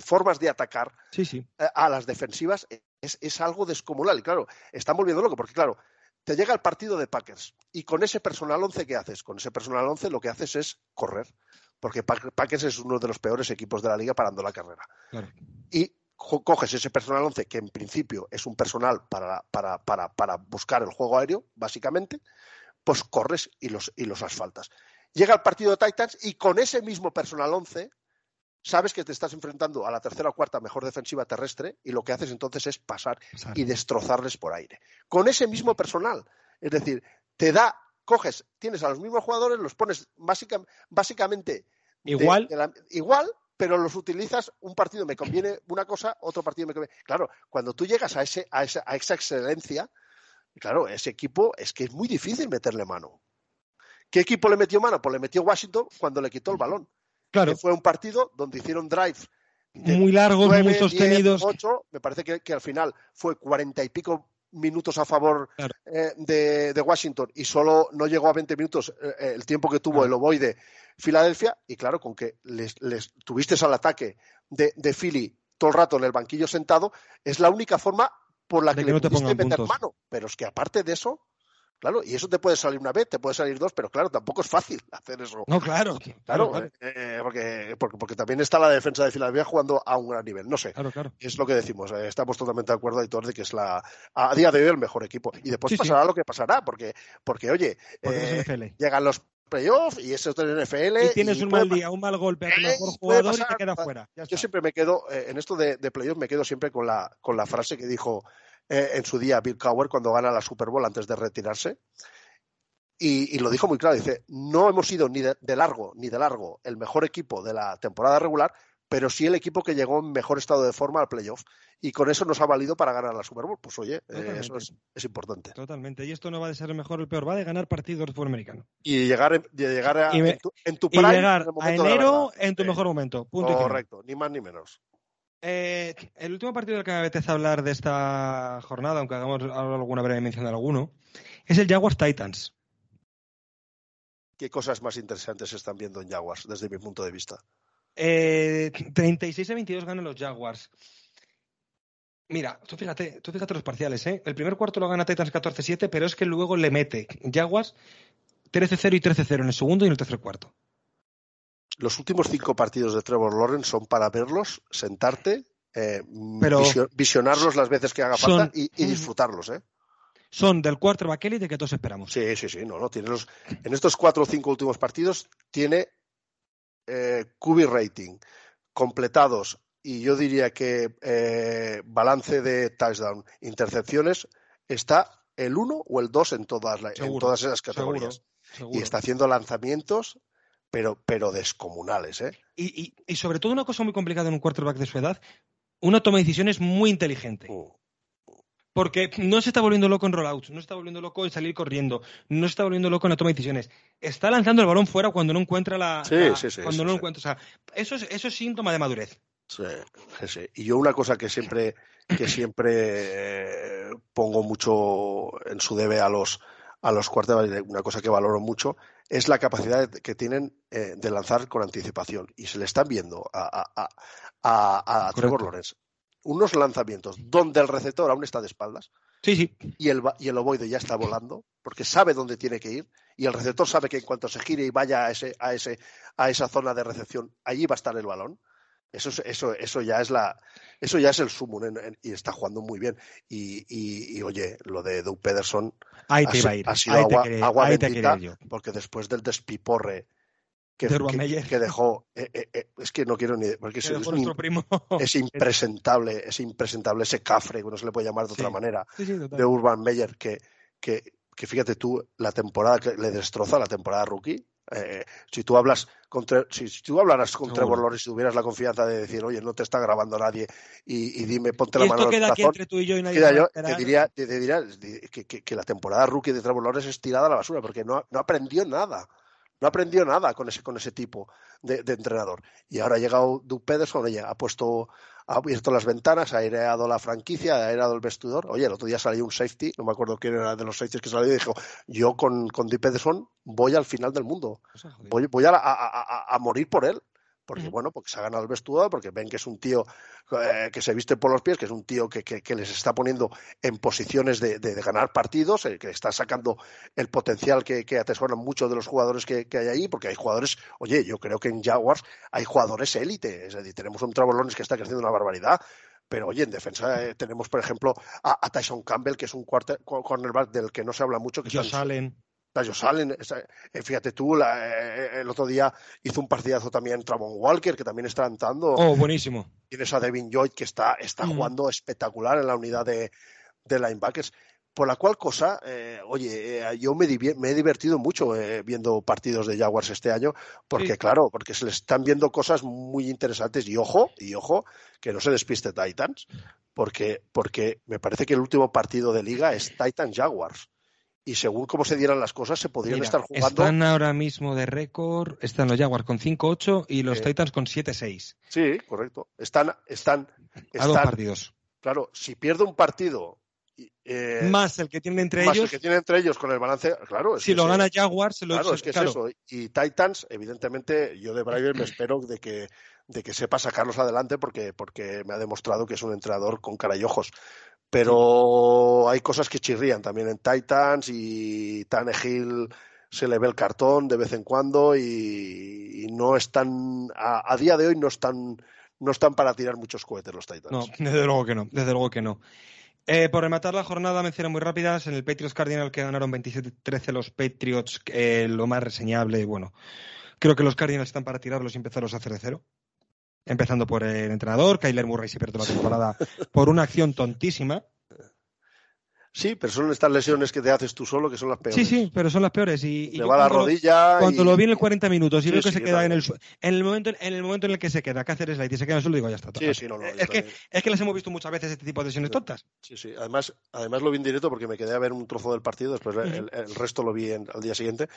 formas de atacar eh, a las defensivas es, algo descomunal. Y claro, están volviendo loco, porque claro, te llega el partido de Packers y con ese personal 11, ¿qué haces? Con ese personal 11 lo que haces es correr, porque Packers es uno de los peores equipos de la liga parando la carrera. Y coges ese personal 11, que en principio es un personal para, para, para, para buscar el juego aéreo, básicamente, pues corres y los, y los asfaltas. Llega el partido de Titans y con ese mismo personal 11 sabes que te estás enfrentando a la tercera o cuarta mejor defensiva terrestre y lo que haces entonces es pasar y destrozarles por aire. Con ese mismo personal. Es decir, te da, coges, tienes a los mismos jugadores, los pones básicamente igual, igual, pero los utilizas, un partido me conviene una cosa, otro partido me conviene. Claro, cuando tú llegas a, ese, a, esa, a esa excelencia, claro, ese equipo es que es muy difícil meterle mano. ¿Qué equipo le metió mano? Pues le metió Washington cuando le quitó el balón. Claro. fue un partido donde hicieron drive muy largos, muy sostenidos. me parece que, al final fue cuarenta y pico minutos a favor eh, de, Washington y solo no llegó a 20 minutos eh, eh, el tiempo que tuvo el Ovoide Filadelfia. Y claro, con que les, tuviste al ataque de, de, Philly todo el rato en el banquillo sentado, es la única forma por la que, le pudiste meter mano. Pero es que aparte de eso, Claro, y eso te puede salir una vez, te puede salir dos, pero claro, tampoco es fácil [laughs] hacer eso. No, claro. Claro, eh, eh, porque, porque, también está la defensa de Filadelfia jugando a un gran nivel. No sé. Claro, claro. Es lo que decimos. Eh, estamos totalmente de acuerdo, todos de que es la a día de hoy el mejor equipo. Y después pasará lo que pasará, porque, porque oye, llegan los playoffs y eso es el NFL. Y tienes un mal día, un mal golpe a tu mejor jugador y te quedas fuera. Yo siempre me quedo, en esto de, de playoffs, me quedo siempre con la, con la frase que dijo en su día Bill Cowher cuando gana la Super Bowl antes de retirarse y, lo dijo muy claro, dice, no hemos sido ni de, largo, ni de largo el mejor equipo de la temporada regular, pero sí el equipo que llegó en mejor estado de forma al playoff. Y con eso nos ha valido para ganar la Super Bowl. Pues oye, eh, eso es, importante. Totalmente. Y esto no va a ser el mejor o el peor, va de ganar partidos de fútbol americano. Y llegar, llegar a, en tu, en tu prime, y llegar a enero en tu mejor momento. Punto Correcto, ni más ni menos. Eh, el último partido del que me apetece hablar de esta jornada, aunque hagamos alguna breve mención de alguno, es el Jaguars Titans. ¿Qué cosas más interesantes están viendo en Jaguars desde mi punto de vista? 36 eh, a 22 ganan los Jaguars. Mira, tú fíjate, tú fíjate los parciales, ¿eh? El primer cuarto lo gana Titans 14-7, pero es que luego le mete Jaguars 13-0 y 13-0 en el segundo y en el tercer cuarto. Los últimos cinco partidos de Trevor Lawrence son para verlos, sentarte, eh, visionarlos las veces que haga falta y, y disfrutarlos, ¿eh? son del quarterback de que todos esperamos. Sí, sí, sí. No, no, tiene los, en estos cuatro o cinco últimos partidos tiene eh, QB rating completados y yo diría que eh, balance de touchdown, intercepciones, está el 1 o el 2 en todas, en todas esas categorías. Y está haciendo lanzamientos, pero, pero descomunales. ¿eh? Y, y, sobre todo una cosa muy complicada en un quarterback de su edad, una toma de decisiones muy inteligente. Uh. Porque no se está volviendo loco en rollouts, no se está volviendo loco en salir corriendo, no se está volviendo loco en la toma de decisiones. Está lanzando el balón fuera cuando no encuentra la. Sí, sí, sí. Cuando no encuentra. O sea, eso es, eso es síntoma de madurez. Sí, sí. Y yo una cosa que siempre, que siempre eh, pongo mucho en su debe a los, a los una cosa que valoro mucho, es la capacidad que tienen eh, de lanzar con anticipación. Y se le están viendo a, a, a, a Trevor Lawrence unos lanzamientos donde el receptor aún está de espaldas. Sí, sí. Y el, y el ovoide ya está volando, porque sabe dónde tiene que ir, y el receptor sabe que en cuanto se gire y vaya a, ese, a, ese, a esa zona de recepción, allí va a estar el balón. Eso, eso, eso ya es la, eso ya es el sumo y está jugando muy bien. Y, y, oye, lo de Doug Pederson ha, sido agua, agua bendita, porque después del despiporre que, dejó. Eh, eh, eh, es que no quiero ni. Porque es, es, impresentable, es impresentable ese cafre, que no se le puede llamar de otra manera, de Urban Meyer, que, que, que, fíjate tú, la temporada que le destroza, la temporada rookie. Si tú hablas con si, tú hablaras con Trevor Lawrence y tuvieras la confianza de decir, oye, no te está grabando nadie y, dime, ponte la mano en el corazón, entre tú y yo y nadie te diría, te, diría que, que, que, la temporada rookie de Trevor Lawrence es tirada a la basura porque no, no aprendió nada. No aprendió nada con ese, con ese tipo de, entrenador. Y ahora ha llegado Doug Pederson, oye, ha puesto, ha abierto las ventanas, ha aireado la franquicia, ha aireado el vestidor. Oye, el otro día salió un safety, no me acuerdo quién era de los safeties que salió y dijo, yo con, con Doug Pederson voy al final del mundo. Voy, voy a, a, a morir por él porque bueno, porque se ha ganado el vestuario, porque ven que es un tío eh, que se viste por los pies, que es un tío que, que, les está poniendo en posiciones de, de, ganar partidos, eh, que está sacando el potencial que, que atesoran muchos de los jugadores que, hay ahí, porque hay jugadores, oye, yo creo que en Jaguars hay jugadores élite, es decir, tenemos un Trevor que está creciendo una barbaridad, pero oye, en defensa eh, tenemos, por ejemplo, a, Tyson Campbell, que es un cornerback del que no se habla mucho. Que Josh Allen. Josh Allen, eh, fíjate tú, el otro día hizo un partidazo también Travon Walker, que también está entrando. Oh, buenísimo. Tienes a Devin Lloyd, que está, está mm. jugando espectacular en la unidad de, de linebackers. Por la cual cosa, eh, oye, eh, yo me, he divertido mucho eh, viendo partidos de Jaguars este año, porque claro, porque se les están viendo cosas muy interesantes y ojo, y ojo, que no se despiste Titans, porque, porque me parece que el último partido de liga es Titans Jaguars. Y según cómo se dieran las cosas, se podrían estar jugando. Están ahora mismo de récord, están los Jaguars con 5-8 y los Titans con 7-6. Sí, correcto. Están, están, están, a dos partidos. Claro, si pierde un partido eh, más el que tienen entre más ellos. el que tiene entre ellos con el balance, claro. si lo gana Jaguars, se lo Claro, es que es eso. Y Titans, evidentemente, yo de Brian me espero de que, de que sepa sacarlos adelante porque, porque me ha demostrado que es un entrenador con cara y ojos. Pero hay cosas que chirrían también en Titans y Tannehill se le ve el cartón de vez en cuando y, no están, a, a, día de hoy no están, no están para tirar muchos cohetes los Titans. No, desde luego que no, desde luego que no. Eh, por rematar la jornada, menciones muy rápidas. En el Patriots Cardinal que ganaron 27-13 los Patriots, eh, lo más reseñable, bueno, creo que los Cardinals están para tirarlos y empezarlos a hacer de cero. Empezando por el entrenador, Kyler Murray se pierde la temporada por una acción tontísima. Sí, pero son estas lesiones que te haces tú solo que son las peores. Sí, sí, pero son las peores. Y, va la rodilla. cuando lo vi en el 40 minutos y veo que se queda en el, en el momento en el momento en el que se queda, que hacer slide y se queda en el suelo, digo, ya está. Sí, sí, no, no, es, que, es que las hemos visto muchas veces este tipo de lesiones tontas. Sí, sí. Además, además lo vi en directo porque me quedé a ver un trozo del partido, después el, resto lo vi al día siguiente.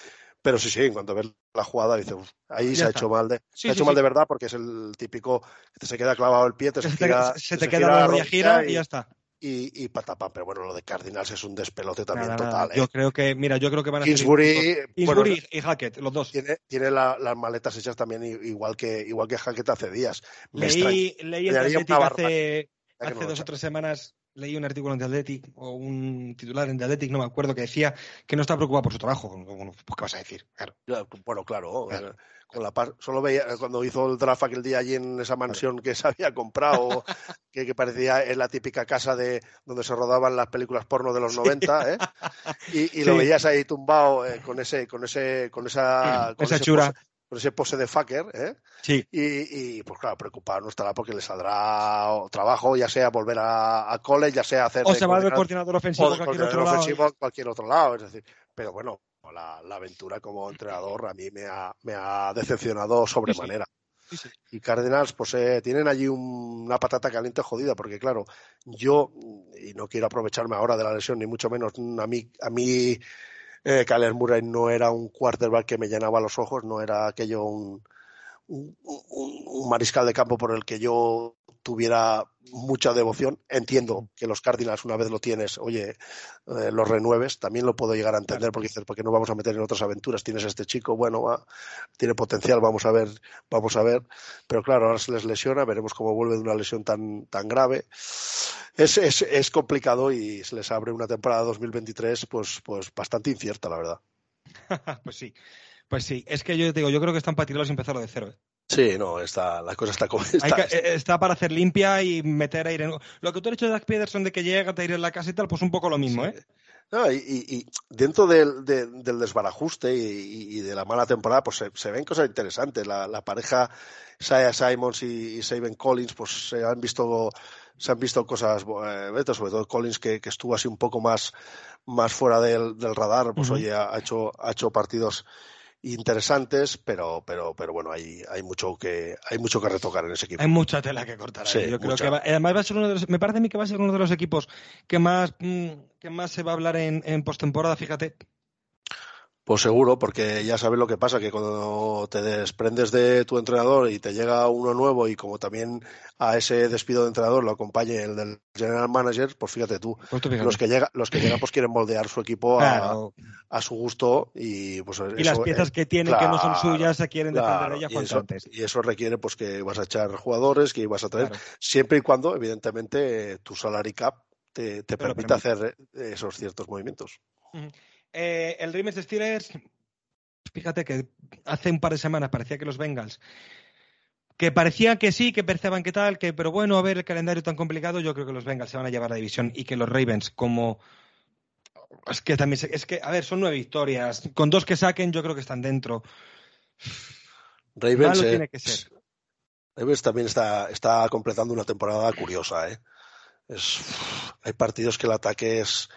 Pero sí, sí, en cuanto ves la jugada, dices, ahí se ha hecho mal de, se ha hecho mal de verdad porque es el típico que se queda clavado el pie, te se, se, te queda la rodilla gira y ya está y, y patapán. Pero bueno, lo de Cardinals es un despelote también total. Yo ¿eh? creo que, mira, yo creo que van a. Kingsbury y Hackett, los dos. Tiene, tiene las maletas hechas también igual que, igual que Hackett hace días. leí, leí el hace, hace dos o tres semanas leí un artículo en The Athletic o un titular en The Athletic, no me acuerdo, que decía que no está preocupado por su trabajo. Pues, ¿qué vas a decir? Claro. Bueno, claro. Eh, con la solo veía cuando hizo el draft aquel día allí en esa mansión que se había comprado, [laughs] que, parecía en la típica casa de donde se rodaban las películas porno de los 90, ¿eh? [laughs] y, lo veías ahí tumbado eh, con ese, con ese, con esa, [clears throat] esa chura con ese pose de fucker, ¿eh? Sí. Y, pues claro, preocupado no estará porque le saldrá trabajo, ya sea volver a, a cole, ya sea hacer... O se va de coordinador ofensivo a cualquier otro lado. cualquier otro lado, es decir, pero bueno, la, aventura como entrenador a mí me ha, me ha decepcionado sobremanera. y Cárdenas, pues eh, tienen allí una patata caliente jodida, porque claro, yo, y no quiero aprovecharme ahora de la lesión, ni mucho menos, a mí, a mí eh, Kyler Murray no era un quarterback que me llenaba los ojos, no era aquello un, un, mariscal de campo por el que yo tuviera mucha devoción. Entiendo que los Cardinals, una vez lo tienes, oye, eh, los renueves, también lo puedo llegar a entender porque dices, ¿por qué no vamos a meter en otras aventuras? Tienes a este chico, bueno, tiene potencial, vamos a ver, vamos a ver. Pero claro, ahora se les lesiona, veremos cómo vuelve de una lesión tan, tan grave. Es, es, es complicado y se les abre una temporada 2023 pues, pues bastante incierta, la verdad. [laughs] pues sí. Pues sí, es que yo te digo, yo creo que están para tirarlos y empezarlo de cero. ¿eh? Sí, no, está, la cosa está como está, eh, está. para hacer limpia y meter aire. Lo que tú has dicho de Doug Peterson de que llega, te ir en la casa y tal, pues un poco lo mismo, ¿eh? No, y, y, dentro del, del desbarajuste y, de la mala temporada, pues se, ven cosas interesantes. La, la pareja Saya Simons y, y Collins, pues se han visto se han visto cosas, eh, sobre todo Collins que, que, estuvo así un poco más, más fuera del, del radar, pues oye, ha hecho, ha hecho partidos interesantes, pero, pero, pero bueno, hay, hay mucho que, hay mucho que retocar en ese equipo. Hay mucha tela que cortar. Sí, Yo creo que además va a ser uno de los, me parece a mí que va a ser uno de los equipos que más, mm, que más se va a hablar en, en postemporada, fíjate. Pues seguro, porque ya sabes lo que pasa, que cuando te desprendes de tu entrenador y te llega uno nuevo y como también a ese despido de entrenador lo acompañe el del general manager, pues fíjate tú, pues los que llegan, los que llegan pues quieren moldear su equipo a, a, su gusto y pues y las piezas eh, que tienen que no son suyas se quieren defender de ellas cuanto antes. Y eso requiere pues que vas a echar jugadores, que vas a traer, siempre y cuando evidentemente tu salary cap te, te permita hacer esos ciertos movimientos. Eh, el Ravens Steelers, fíjate que hace un par de semanas parecía que los Bengals que parecía que sí, que pensaban que tal, que pero bueno, a ver el calendario tan complicado, yo creo que los Bengals se van a llevar la división y que los Ravens como es que también es que a ver, son nueve victorias, con dos que saquen yo creo que están dentro. Ravens Malo eh, tiene que ser. Ravens también está, está completando una temporada curiosa, ¿eh? Es, hay partidos que el ataque es,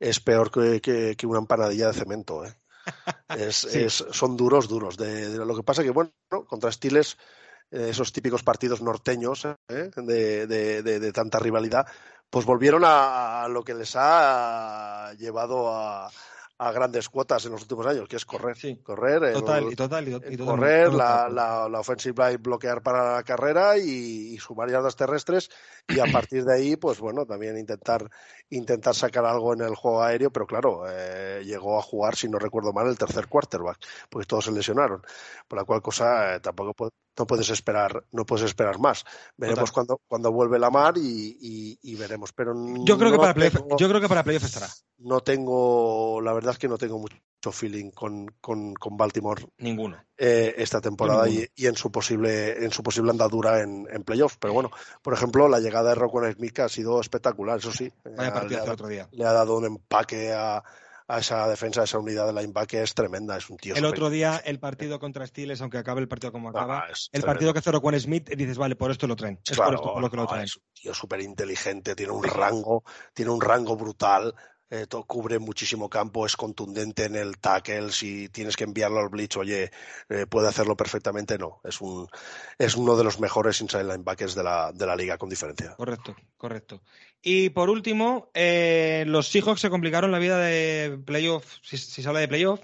es peor que, que- que una empanadilla de cemento, ¿eh? [laughs] Es, Sí. es- son duros, duros. De, de- lo que pasa que, bueno, contra Stiles, eh, esos típicos partidos norteños ¿eh? de, de- de- de tanta rivalidad, pues volvieron a, a lo que les ha llevado a, a grandes cuotas en los últimos años, que es correr. Sí. Correr, el- Total, y total, y, y total- correr, total- la, la, la offensive line bloquear para la carrera y, y sumar yardas terrestres y a partir de ahí, pues bueno, también intentar intentar sacar algo en el juego aéreo, pero claro, eh, llegó a jugar, si no recuerdo mal, el tercer quarterback, porque todos se lesionaron, por la cual cosa eh, tampoco no puedes esperar no puedes esperar más. Veremos cuando cuando vuelve la mar y, y- y veremos, pero Yo creo que no para playoff, tengo- yo creo que para playoff estará. no tengo, la verdad es que no tengo mucho feeling con, con, con Baltimore Ninguno. eh, esta temporada ninguno. y, y en su posible en su posible andadura en, en playoffs. Pero bueno, por ejemplo, la llegada de Rocco Smith ha sido espectacular, eso sí. Vaya Eh, le, el ha, otro día. le ha dado un empaque a, a esa defensa, a esa unidad de linebacker, es tremenda, es un tío El otro día, el partido contra Steelers, aunque acabe el partido como Ah, acaba, es el tremendo. partido que cerró con Smith, dices, vale, por esto lo traen. Es Claro, por esto por lo que lo no, traen. es un tío súper inteligente, tiene un rango, tiene un rango brutal, eh, to- cubre muchísimo campo, es contundente en el tackle, si tienes que enviarlo al blitz, oye, eh, puede hacerlo perfectamente, no, es un es uno de los mejores inside linebackers de la, de la liga con diferencia. Correcto, correcto. Y por último, eh, los Seahawks se complicaron la vida de playoff, si, si se habla de playoff,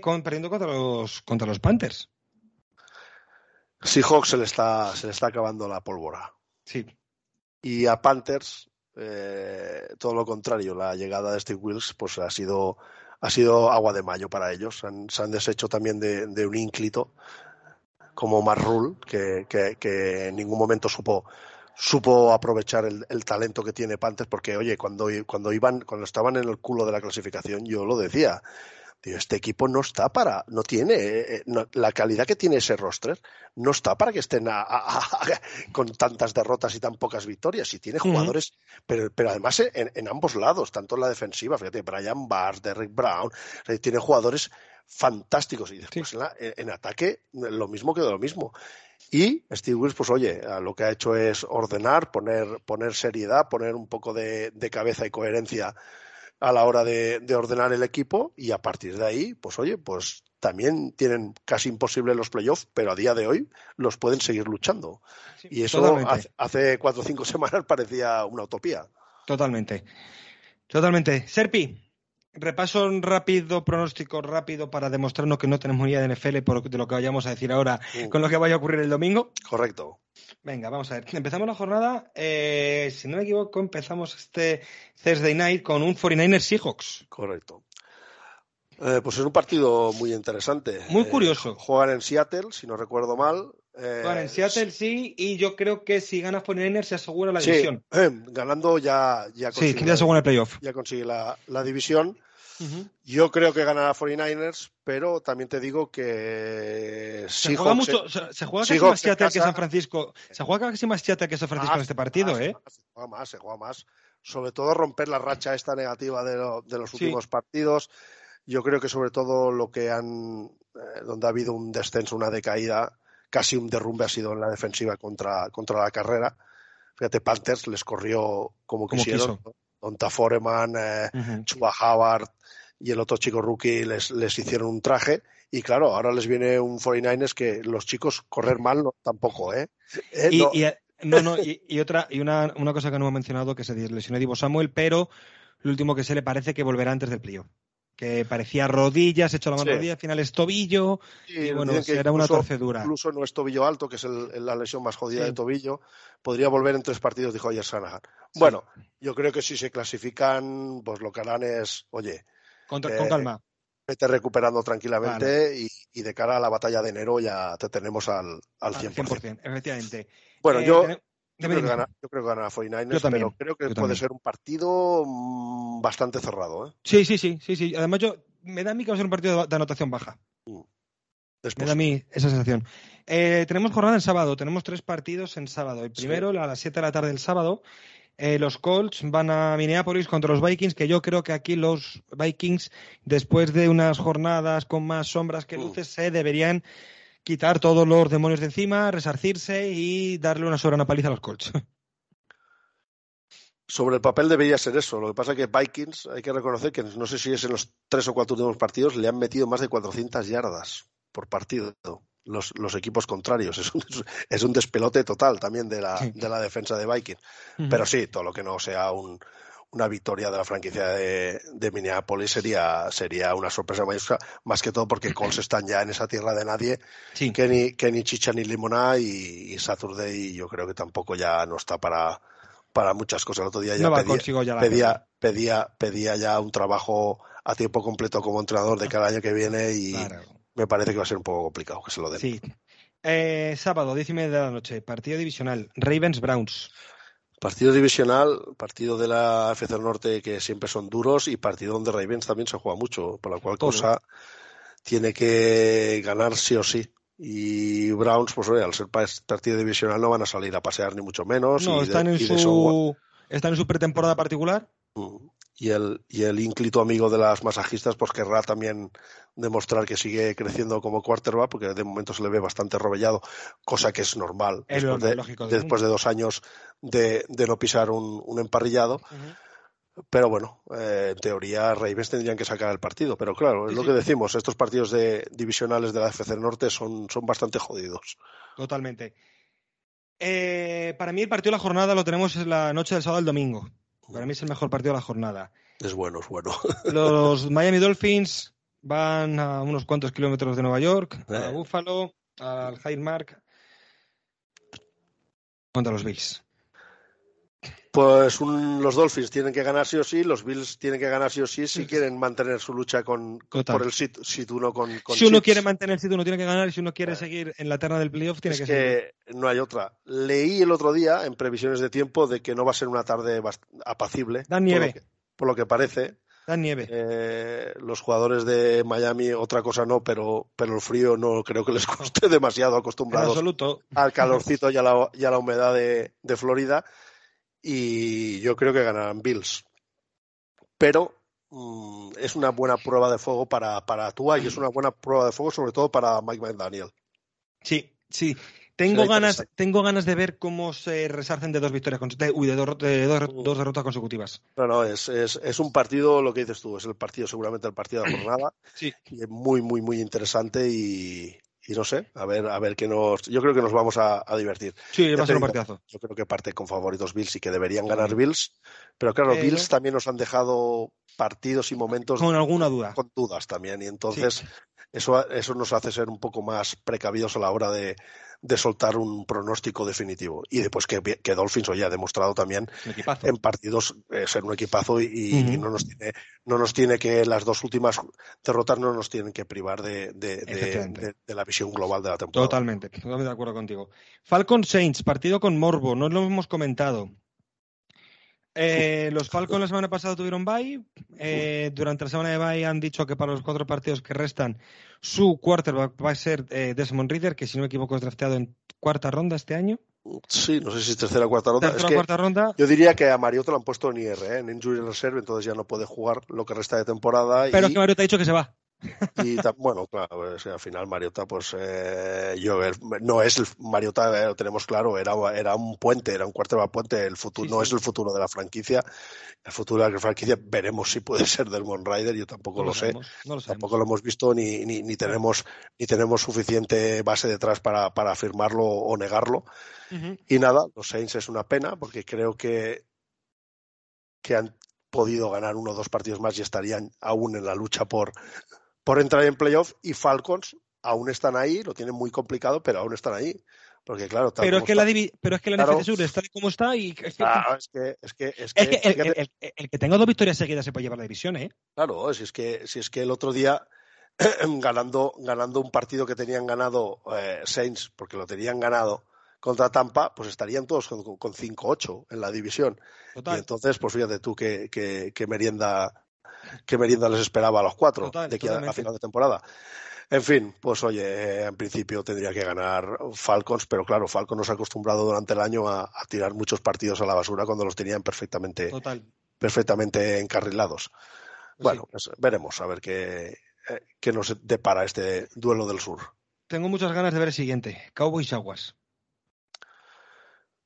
con, perdiendo contra los, contra los Panthers. Seahawks se le está se le está acabando la pólvora Sí, y a Panthers eh, todo lo contrario, la llegada de Steve Wills pues ha sido ha sido agua de mayo para ellos. Se han deshecho también de, de un ínclito como Marrul, que, que, en ningún momento supo supo aprovechar el, el talento que tiene Panthers, porque oye, cuando, cuando iban, cuando estaban en el culo de la clasificación, yo lo decía. Este equipo no está para, no tiene, eh, no- la calidad que tiene ese roster no está para que estén a- a- a- con tantas derrotas y tan pocas victorias. Y tiene jugadores, pero, pero además en, en ambos lados, tanto en la defensiva, fíjate, Brian Barr, Derrick Brown, tiene jugadores fantásticos. Y después Sí. en, la- en ataque, lo mismo que de lo mismo. Y Steve Wills, pues oye, lo que ha hecho es ordenar, poner, poner seriedad, poner un poco de, de cabeza y coherencia a la hora de, de ordenar el equipo y a partir de ahí, pues oye, pues también tienen casi imposible los playoffs, pero a día de hoy los pueden seguir luchando. sí, Y eso totalmente. hace, hace cuatro o cinco [laughs] semanas parecía una utopía. Totalmente. Totalmente. Serpi, repaso rápido, pronóstico rápido para demostrarnos que no tenemos ni idea de NFL por de lo que vayamos a decir ahora Mm. con lo que vaya a ocurrir el domingo. Correcto. Venga, vamos a ver. Empezamos la jornada. eh, si no me equivoco, empezamos este Thursday night con un 49ers Seahawks. Correcto. Eh, pues es un partido muy interesante. Muy Eh, curioso. juegan en Seattle, si no recuerdo mal. Eh, Bueno, en Seattle sí, y yo creo que si gana 49ers se asegura la sí, división. eh, ganando ya, ya Sí, consigue, que ya asegura el playoff. ya consigue la, la división. Yo creo que ganará 49ers, pero también te digo que Se juega mucho, se, se juega casi Seahawks más Seattle que San Francisco. Se juega casi más Seattle que San Francisco en este partido, más, ¿eh? más, Se juega más, se juega más. Sobre todo romper la racha esta negativa de, lo- de los Sí. últimos partidos. Yo creo que sobre todo lo que han, eh, donde ha habido un descenso, una decaída, casi un derrumbe ha sido en la defensiva contra, contra la carrera. Fíjate, Panthers les corrió como Como quisieron. quiso. Donta Foreman, eh. Chuba Howard y el otro chico rookie les, les hicieron un traje. Y claro, ahora les viene un 49ers que los chicos correr mal no, tampoco, ¿eh? Eh, Y, no. y, eh, no, no, y, y otra, y una, una cosa que no hemos mencionado, que se lesionó Divo Samuel, pero lo último que se le parece que volverá antes del playoff. Que parecía rodillas, hecho la mano Sí. rodilla, al final es tobillo, Sí, y bueno, será una incluso- torcedura. Incluso no es tobillo alto, que es el- la lesión más jodida Sí. de tobillo, podría volver en tres partidos, dijo ayer Shanahan. Bueno, yo creo que si se clasifican, pues lo que harán es, oye, Contra- eh, con calma. vete recuperando tranquilamente y, y de cara a la batalla de enero ya te tenemos al, al Al 100%. 100%, efectivamente. Bueno, Eh, yo, yo, creo que gana, yo creo que gana 49ers, Yo también, pero creo que puede también. ser un partido mm, bastante cerrado. ¿eh? Sí, sí, sí, sí, sí. Además, yo me da a mí que va a ser un partido de, anotación baja. Me da a mí esa sensación. Eh, tenemos jornada en sábado, tenemos tres partidos en sábado. El primero, a las 7 de la tarde del sábado, eh, los Colts van a Minneapolis contra los Vikings, que yo creo que aquí los Vikings, después de unas jornadas con más sombras que mm. luces, se deberían quitar todos los demonios de encima, resarcirse y darle una soberana paliza a los Colts. [laughs] Sobre el papel debería ser eso. Lo que pasa es que Vikings, hay que reconocer que no sé si es en los tres o cuatro últimos partidos, le han metido más de 400 yardas por partido los, los equipos contrarios. [laughs] Es un, es un, despelote total también de la, de la defensa de Vikings. Pero sí, todo lo que no sea un, una victoria de la franquicia de, de Minneapolis sería, sería una sorpresa más que todo porque Colts [clears throat] están ya en esa tierra de nadie, que, ni, que ni Chicha ni Limoná y, y Saturday yo creo que tampoco ya no está para, para muchas cosas. El otro día ya, pedía, pedía, pedía, pedía, ya un trabajo a tiempo completo como entrenador de cada año que viene y, me parece que va a ser un poco complicado que se lo den. Sí. Eh, sábado, diez y media de la noche, partido divisional, Ravens-Browns. Partido divisional, partido de la FC Norte que siempre son duros y partido donde Ravens también se juega mucho, por la cual cosa tiene que ganar sí o sí. Y Browns, pues al ser partido divisional no van a salir a pasear ni mucho menos. No, están, en su, están en su pretemporada particular. Mm y el, y el ínclito amigo de las masajistas pues querrá también demostrar que sigue creciendo como quarterback porque de momento se le ve bastante robellado, cosa que es normal después, de, dos años de, no pisar un, emparrillado. Pero bueno, eh, en teoría Ravens tendrían que sacar el partido. Pero claro, es lo que decimos, estos partidos de divisionales de la FC Norte son, son bastante jodidos. Totalmente. Eh, para mí el partido de la jornada lo tenemos en la noche del sábado al domingo. Para mí es el mejor partido de la jornada. Es bueno, es bueno. [laughs] Los Miami Dolphins van a unos cuantos kilómetros de Nueva York, a eh. Buffalo, al Hyde Mark, contra los Bills. Pues los Dolphins tienen que ganar sí o sí, los Bills tienen que ganar sí o sí si quieren mantener su lucha con, por el sit, uno con, Si uno quiere mantener el sit uno tiene que ganar y si uno quiere eh. seguir en la terna del playoff tiene es que, no hay otra. Leí el otro día en previsiones de tiempo de que no va a ser una tarde apacible. Da nieve. Por lo que, parece. Da nieve. Eh, los jugadores de Miami, otra cosa no, pero, pero el frío no creo que les [laughs] guste demasiado acostumbrados al calorcito y a la, y a la humedad de, de Florida y yo creo que ganarán Bills. Pero mm, es una buena prueba de fuego para, para Tua y es una buena prueba de fuego sobre todo para Mike McDaniel. Sí, sí. Tengo ganas, tengo ganas de ver cómo se resarcen de dos victorias uy, de, dos, dos, derrotas consecutivas. No, no, es, es, es, un partido, lo que dices tú, es el partido, seguramente el partido de jornada. Sí. Y es muy, muy, muy interesante y, y no sé, a ver, a ver qué nos. Yo creo que nos vamos a, divertir. Sí, va a ser un partidazo. Yo creo que parte con favoritos Bills y que deberían ganar Bills. Pero claro, Bills también nos han dejado partidos y momentos. Con alguna duda. Con dudas también. Y entonces, eso, eso nos hace ser un poco más precavidos a la hora de, de soltar un pronóstico definitivo. Y después que, que Dolphins hoy ha demostrado también en partidos eh, ser un equipazo y, no, nos tiene, no nos tiene que las dos últimas derrotas no nos tienen que privar de, de, la visión global de la temporada. Totalmente, totalmente de acuerdo contigo. Falcon Saints, partido con Morbo, no lo hemos comentado. Eh, los [laughs] Falcons la semana pasada tuvieron bye. Eh, durante la semana de bye han dicho que para los cuatro partidos que restan, su quarterback va a ser eh, Desmond Reader, que si no me equivoco es drafteado en cuarta ronda este año. Sí, no sé si es tercera o cuarta ronda. Tercera o cuarta ronda. Yo diría que a Mariota lo han puesto en IR, en Injury Reserve, entonces ya no puede jugar lo que resta de temporada. Pero que Mariota ha dicho que se va. Y bueno, claro, al final Mariota, pues eh, yo no es el Mariota, eh, lo tenemos claro, era, era un puente, era un cuarto de puente, el futuro, no es el futuro de la franquicia, el futuro de la franquicia veremos si puede [laughs] ser del Rider, yo tampoco lo, sé, tampoco lo hemos visto ni, ni, tenemos ni tenemos suficiente base detrás para, para afirmarlo o negarlo. Y nada, los Saints es una pena porque creo que que han podido ganar uno o dos partidos más y estarían aún en la lucha por, por entrar en playoff y Falcons aún están ahí, lo tienen muy complicado, pero aún están ahí. Porque claro, pero es, que la pero es que la NFC Sur está como está y es que, es que, es que, es que, el, que tenga dos victorias seguidas se puede llevar la división, ¿eh? Claro, si es que, si es que el otro día [clears throat] ganando, ganando un partido que tenían ganado eh, Saints, porque lo tenían ganado contra Tampa, pues estarían todos con, con 5-8 en la división. Y entonces, pues fíjate tú qué merienda qué merienda les esperaba a los cuatro de aquí a, final de temporada. En fin, pues oye, en principio tendría que ganar Falcons, pero claro, Falcons nos ha acostumbrado durante el año a, tirar muchos partidos a la basura cuando los tenían perfectamente, perfectamente encarrilados. Pues bueno, pues veremos a ver qué, eh, qué nos depara este duelo del sur. Tengo muchas ganas de ver el siguiente, Cowboys Aguas.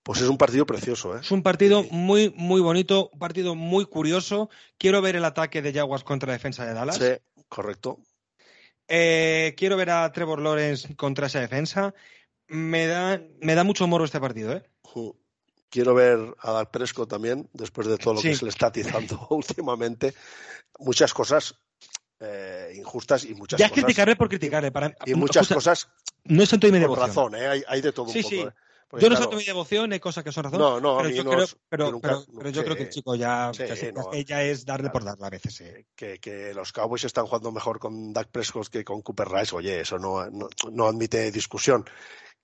Pues es un partido precioso, ¿eh? Es un partido muy, muy bonito, un partido muy curioso. Quiero ver el ataque de Jaguars contra la defensa de Dallas. Sí, correcto. Eh, quiero ver a Trevor Lawrence contra esa defensa. Me da, me da mucho moro este partido, ¿eh? Quiero ver a Dal Presco también, después de todo lo que se le está atizando [laughs] últimamente. Muchas cosas eh, injustas y muchas ya cosas. Ya criticarle por criticarle. Para, y muchas cosas. No es tanto y media razón, ¿eh? hay, hay, de todo un poco. Sí. ¿eh? Yo no soy mi devoción, hay cosas que son razón. No, no, pero yo, creo, pero, pero, yo creo que el chico ya. ella es darle por darle a veces. Que, que, los Cowboys están jugando mejor con Dak Prescott que con Cooper Rice. Oye, eso no, no, admite discusión.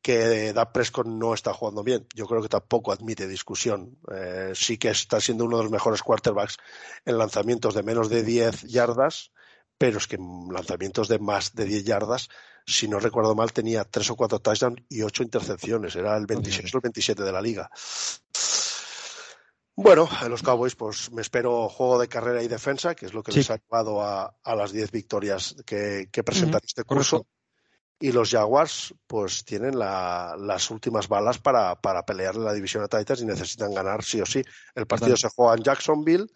Que Dak Prescott no está jugando bien. Yo creo que tampoco admite discusión. Eh, sí que está siendo uno de los mejores quarterbacks en lanzamientos de menos de 10 yardas pero es que en lanzamientos de más de 10 yardas, si no recuerdo mal, tenía tres o cuatro touchdowns y ocho intercepciones. Era el 26 o el 27 de la liga. Bueno, en los Cowboys, pues me espero juego de carrera y defensa, que es lo que les ha llevado a, las 10 victorias que, presentan este curso. Y los Jaguars, pues tienen las últimas balas para, para pelear en la división de Titans y necesitan ganar sí o sí. El partido se juega en Jacksonville,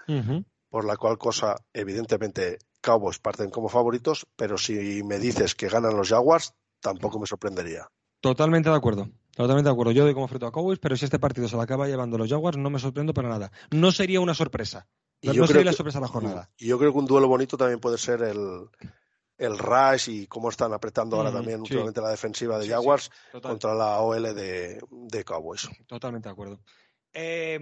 por la cual cosa, evidentemente, Cowboys parten como favoritos, pero si me dices que ganan los Jaguars, tampoco me sorprendería. Totalmente de acuerdo. Totalmente de acuerdo. Yo doy como frito a Cowboys, pero si este partido se lo acaba llevando los Jaguars, no me sorprendo para nada. No sería una sorpresa. no sería la sorpresa de la jornada. Y yo creo que un duelo bonito también puede ser el, el Rush y cómo están apretando ahora también últimamente la defensiva de Jaguars contra la OL de, de Cowboys. Totalmente de acuerdo. Eh,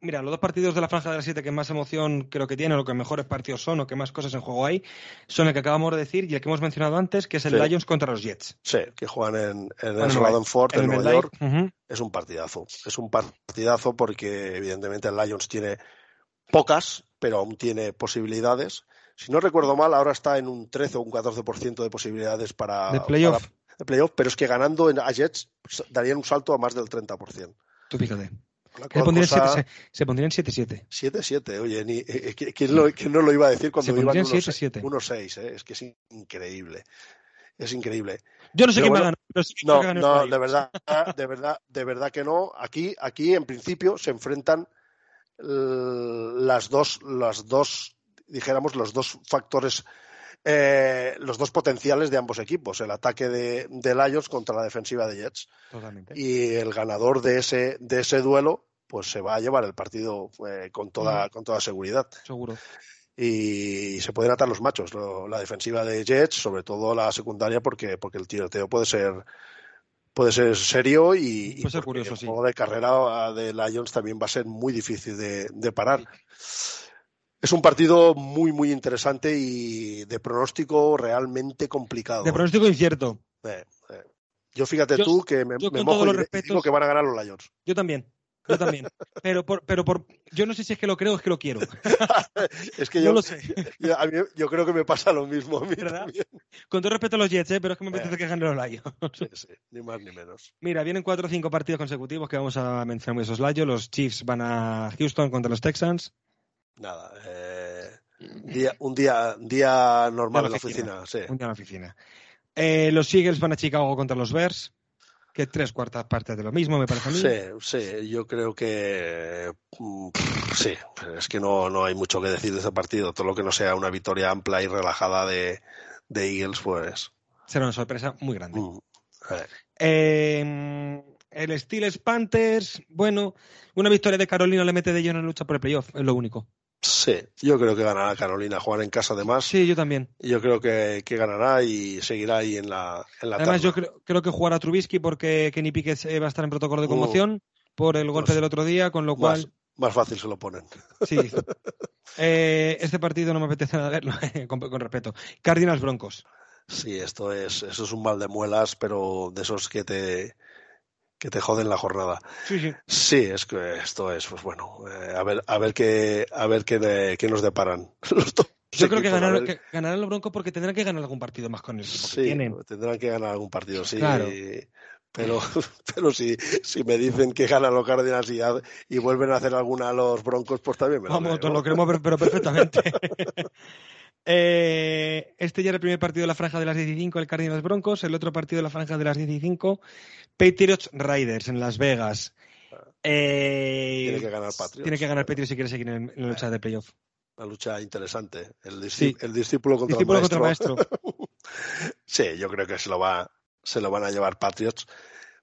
mira, los dos partidos de la franja de las 7 que más emoción creo que tienen, o que mejores partidos son, o que más cosas en juego hay, son el que acabamos de decir y el que hemos mencionado antes, que es el Lions contra los Jets. Sí, que juegan en, el Solomon Ford, en, Nueva York. Es un partidazo. Es un partidazo porque, evidentemente, el Lions tiene pocas, pero aún tiene posibilidades. Si no recuerdo mal, ahora está en un 13 o un 14% de posibilidades para. De playoff. playoff, pero es que ganando a Jets pues, darían un salto a más del 30%. Tú fíjate. Se pondrían, cosa... 7-7. 7-7, oye, ni, eh, eh, ¿quién, lo, ¿quién, no lo iba a decir cuando iban 1-6? Eh? Es que es increíble. Es increíble. Yo no sé quién va a ganar. no, no, de verdad, de verdad, de verdad que no. Aquí, aquí en principio se enfrentan las dos, las dos, dijéramos, los dos factores eh, los dos potenciales de ambos equipos, el ataque de, de, Lions contra la defensiva de Jets. Y el ganador de ese, de ese duelo, pues se va a llevar el partido eh, con, toda, con toda seguridad. Seguro. Y se pueden atar los machos, la defensiva de Jets, sobre todo la secundaria, porque, porque el tiroteo puede ser puede ser serio y, puede ser curioso, el juego de carrera de Lions también va a ser muy difícil de, de parar. Es un partido muy, muy interesante y de pronóstico realmente complicado. De pronóstico incierto. Eh, eh. Yo fíjate tú que me, me mojo y digo que van a ganar los Lions. Yo también. Yo también. Pero por, pero por, yo no sé si es que lo creo o es que lo quiero. [laughs] es que yo, lo sé. Yo, creo que me pasa lo mismo. Con todo respeto a los Jets, ¿eh? pero es que me apetece eh. que ganen los Lions. sí, sí, ni más ni menos. Mira, vienen cuatro o cinco partidos consecutivos que vamos a mencionar esos Lions. Los Chiefs van a Houston contra los Texans nada. Eh, día, un día, día normal en la oficina. sí. Un día en la oficina. Eh, los Eagles van a Chicago contra los Bears. Que tres cuartas partes de lo mismo, me parece a mí. Sí, sí, yo creo que mm, sí, es que no, no hay mucho que decir de ese partido. Todo lo que no sea una victoria amplia y relajada de, de Eagles, pues. Será una sorpresa muy grande. Mm, eh, el Steelers Panthers, bueno, una victoria de Carolina le mete de lleno en lucha por el playoff, es lo único. Sí, yo creo que ganará Carolina. Jugar en casa además. Sí, yo también. Yo creo que, ganará y seguirá ahí en la, en la Además, yo creo, creo, que jugará Trubisky porque Kenny Pickett va a estar en protocolo de conmoción por el golpe del otro día, con lo cual. Más, fácil se lo ponen. Sí. [laughs] Eh, este partido no me apetece nada verlo, [laughs] con, con, respeto. Cardinals Broncos. Sí, esto es, eso es un mal de muelas, pero de esos que te, que te joden la jornada. Sí, sí. Sí, es que esto es, pues bueno, eh, a ver, a ver qué, a ver qué, qué nos deparan [laughs] Yo creo que ganarán, los Broncos porque tendrán que ganar algún partido más con el equipo sí, tienen. tendrán que ganar algún partido, sí. Pero, [laughs] pero si, si me dicen que ganan los Cardinals y, y, vuelven a hacer alguna a los Broncos, pues también me lo Vamos, lo queremos ver, pero perfectamente. [laughs] Eh, este ya era el primer partido de la franja de las 15, el Cardinals Broncos. El otro partido de la franja de las 15, Patriots Riders en Las Vegas. Eh, tiene que ganar Patriots. Tiene que ganar Patriots si quiere seguir en, la lucha de playoff. Una lucha interesante. El, el discípulo contra el maestro. [laughs] sí, yo creo que se lo, va, se lo van a llevar Patriots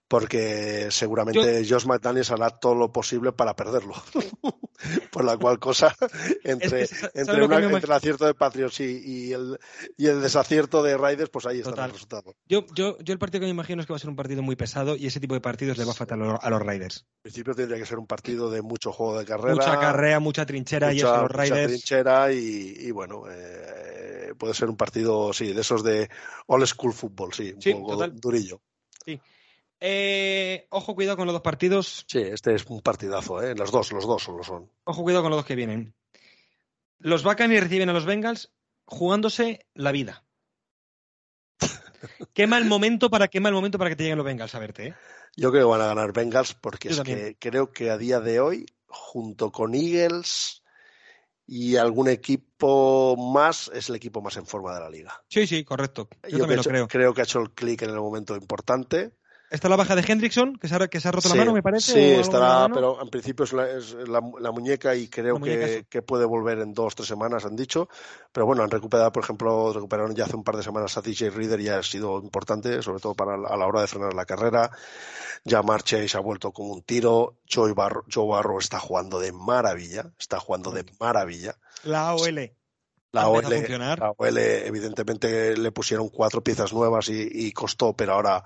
porque seguramente Josh McDaniels hará todo lo posible para perderlo. [laughs] Por la cual cosa, [laughs] entre, entre, el acierto de Patriots y, el, y el desacierto de Raiders, pues ahí está el resultado. Yo, yo, yo el partido que me imagino es que va a ser un partido muy pesado y ese tipo de partidos le va a faltar a los Raiders. En principio tendría que ser un partido de mucho juego de carrera. Mucha carrera, mucha trinchera y eso los Raiders. Mucha trinchera y, bueno, eh, puede ser un partido, sí, de esos de old school football, sí, un poco durillo. Sí. Eh, ojo, cuidado con los dos partidos. Sí, este es un partidazo, ¿eh? Los dos, los dos solo son. Ojo, cuidado con los dos que vienen. Los Buccaneers reciben a los Bengals jugándose la vida. [laughs] qué mal momento para qué mal momento para que te lleguen los Bengals a verte, ¿eh? Yo creo que van a ganar Bengals porque es que creo que a día de hoy, junto con Eagles y algún equipo más, es el equipo más en forma de la liga. Sí, sí, correcto. Yo, también lo creo. Creo que ha hecho el clic en el momento importante ¿Está la baja de Hendrickson, que se ha, que se ha roto la mano, me parece? Sí, estará, pero en principio es, la, muñeca y creo que, puede volver en dos, tres semanas, han dicho. Pero bueno, han recuperado, por ejemplo, recuperaron ya hace un par de semanas a DJ Reader y ha sido importante, sobre todo para a la hora de frenar la carrera. Ya Chase se ha vuelto como un tiro. Joe Barro, Joe Barro está jugando de maravilla, está jugando de maravilla. La OL. La OL, la OL, evidentemente le pusieron cuatro piezas nuevas y costó, pero ahora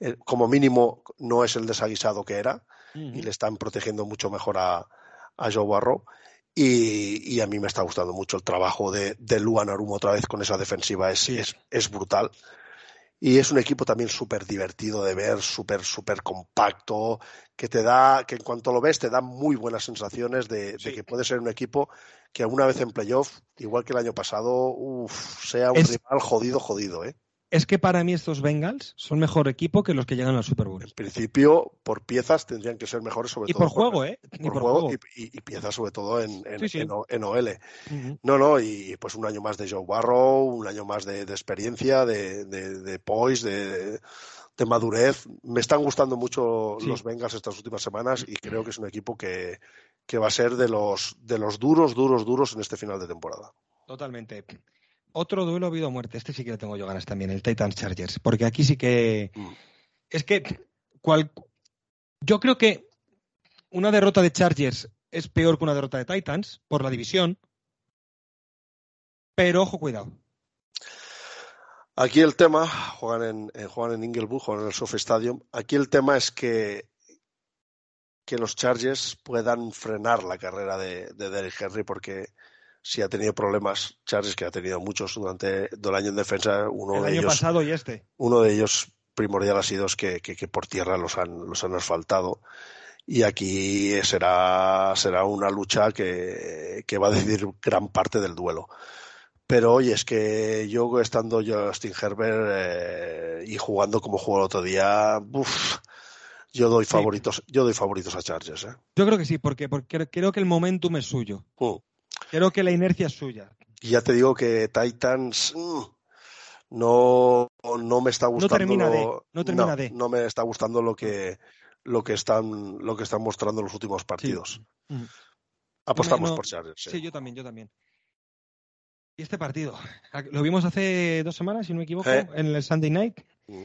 eh, como mínimo no es el desaguisado que era y le están protegiendo mucho mejor a, Joe Barrow. Y, a mí me está gustando mucho el trabajo de, de Luan Arum otra vez con esa defensiva, es, es, brutal. Y es un equipo también súper divertido de ver, súper, súper compacto, que te da, que en cuanto lo ves te da muy buenas sensaciones de, que puede ser un equipo que una vez en playoff, igual que el año pasado, sea un rival jodido, jodido, ¿eh? Es que para mí estos Bengals son mejor equipo que los que llegan al Super Bowl. En principio, por piezas tendrían que ser mejores, sobre y todo. Por juego, ¿eh? por, juego, Y, piezas, sobre todo, en, en, OL. No, no, y pues un año más de Joe Barrow, un año más de, experiencia, de, de, poise, de, madurez. Me están gustando mucho los Bengals estas últimas semanas y creo que es un equipo que, que va a ser de los, de los duros, duros, duros en este final de temporada. Totalmente. Otro duelo habido muerte. Este sí que le tengo yo ganas también, el Titans Chargers. Porque aquí sí que. Mm. Es que. Cual... Yo creo que una derrota de Chargers es peor que una derrota de Titans por la división. Pero ojo, cuidado. Aquí el tema, juegan en, eh, juegan en Inglewood, juegan en el Soft Stadium. Aquí el tema es que, que los Chargers puedan frenar la carrera de, de Derrick Henry porque si ha tenido problemas, Charles, que ha tenido muchos durante el año en defensa, uno el de año ellos, pasado y este. Uno de ellos primordial ha sido que, que, por tierra los han, los han asfaltado. Y aquí será, será una lucha que, que va a decidir gran parte del duelo. Pero oye, es que yo estando Justin Herbert eh, y jugando como jugó el otro día, yo doy favoritos, yo doy favoritos a Chargers. ¿eh? Yo creo que sí, porque, porque creo que el momentum es suyo. Mm. Creo que la inercia es suya. Y ya te digo que Titans mm, no, no me está gustando. No termina de. No, termina de. no me está gustando lo que, lo que están lo que están mostrando en los últimos partidos. Mm. Apostamos por Chargers. Sí. yo también, yo también. Y este partido, lo vimos hace dos semanas, si no me equivoco, ¿Eh? en el Sunday Night. Mm.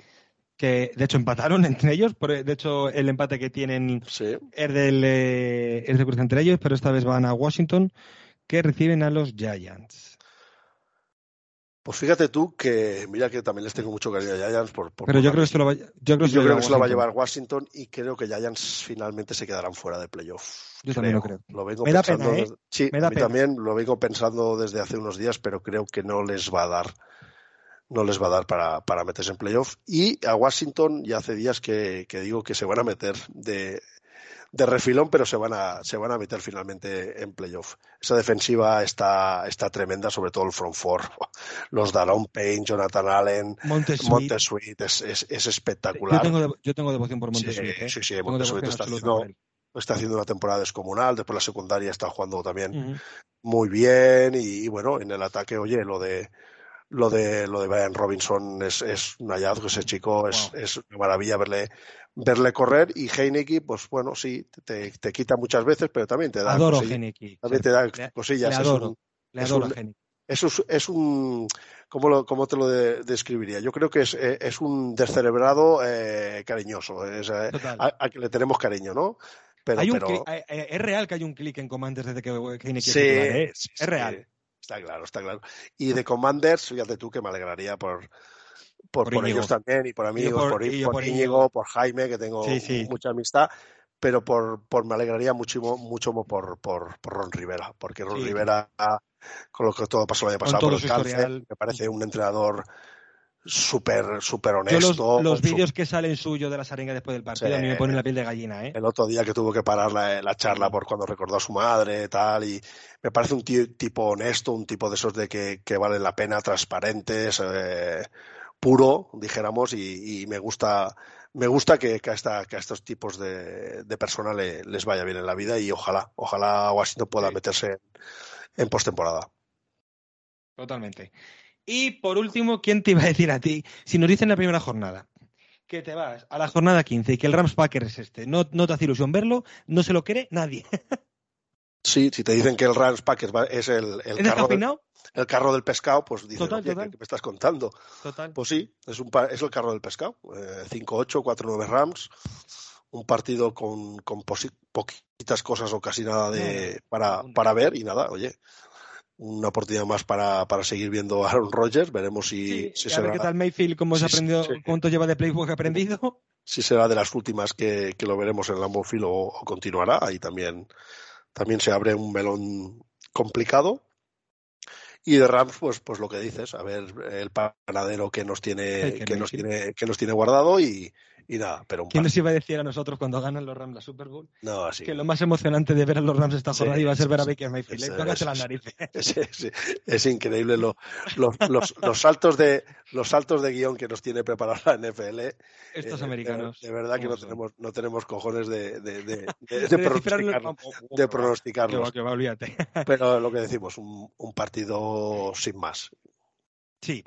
Que de hecho empataron [laughs] entre ellos. De hecho, el empate que tienen es, del, eh, es de cruz entre ellos, pero esta vez van a Washington que reciben a los Giants. Pues fíjate tú que, mira que también les tengo mucho cariño a Giants. Por, Pero yo creo, que lo va, yo creo, que, se lo va a llevar Washington y creo que Giants finalmente se quedarán fuera de playoff. Yo también lo creo. me da pena, ¿eh? Sí, a mí también lo vengo pensando desde hace unos días, pero creo que no les va a dar no les va a dar para, para meterse en playoff. Y a Washington ya hace días que, que digo que se van a meter de, de refilón, pero se van a, se van a meter finalmente en playoff. Esa defensiva está, está tremenda, sobre todo el front four. [laughs] Los Daron Payne, Jonathan Allen, Montesuit, es, es, es, espectacular. Yo tengo, yo tengo devoción por Montesuit. Sí, ¿eh? sí, sí, Montesuit está haciendo, está haciendo una temporada descomunal, después la secundaria está jugando también muy bien y, bueno, en el ataque, oye, lo de lo de lo de Brian Robinson es, es un hallazgo, ese chico es, es una maravilla verle verle correr. Y Heineke, pues bueno, sí, te, te, quita muchas veces, pero también te da adoro También te da cosillas. Le adoro, le adoro es un, es un, es un ¿cómo, lo, cómo te lo de, describiría? Yo creo que es, eh, es un descerebrado eh, cariñoso, es, eh, a, que le tenemos cariño, ¿no? Pero, hay un pero... Eh, es real que hay un clic en Commanders desde que Heineke sí, es, es real. Está claro, está claro. Y de Commanders, fíjate tú que me alegraría por, por, por, ellos también, y por amigos, por, por, Íñigo, por Jaime, que tengo mucha amistad, pero por, por me alegraría muchísimo, mucho por, por, por Ron Rivera, porque Ron Rivera, con lo que todo pasó el año pasado por el cáncer, me parece un entrenador súper súper honesto. los, vídeos que salen suyo de la saringa después del partido a mí me ponen la piel de gallina. ¿eh? El otro día que tuvo que parar la, la charla por cuando recordó a su madre tal y me parece un tío, tipo honesto, un tipo de esos de que, que valen la pena, transparentes, eh, puro, dijéramos, y, y, me gusta me gusta que, que, a, esta, que a estos tipos de, de personas le, les vaya bien en la vida y ojalá, ojalá Washington pueda meterse en, en postemporada. Totalmente. Y por último, ¿quién te iba a decir a ti? Si nos dicen la primera jornada que te vas a la jornada 15 y que el Rams Packers es este, no, no te hace ilusión verlo, no se lo cree nadie. [laughs] Sí, si te dicen que el Rams Packers es el, el carro, del, el carro del pescado, pues dices, total, total. ¿qué me estás contando? Total. Pues sí, es, un, es el carro del pescado. Eh, 5-8, 4-9 Rams, un partido con, con poquitas cosas o casi nada de, para, para ver y nada, oye, una oportunidad más para, para seguir viendo a Aaron Rodgers. Veremos si, sí, si a ver qué tal Mayfield, cómo se aprendido, sí. cuánto lleva de playbook aprendido. Si será de las últimas que, que lo veremos en Lambeau Field o, o, continuará. Ahí también, también se abre un melón complicado. Y de Rams, pues, pues lo que dices, a ver el panadero que nos tiene, que, que nos tiene, que nos tiene guardado y, y nada, pero un ¿Quién nos iba a decir a nosotros cuando ganan los Rams la Super Bowl? No, así. Que lo más emocionante de ver a los Rams esta jornada sí, iba a ser ver a Baker Mayfield. Es, es, la nariz. [laughs] Es, es, increíble lo, los, los, los, saltos de los saltos de guion que nos tiene preparada la NFL. Estos eh, americanos. De, de, verdad que no tenemos, no tenemos cojones de, de, de, [laughs] de, de pronosticarlo. De pronosticarlos. Que va, que va, [laughs] Pero lo que decimos, un, un partido sin más. Sí,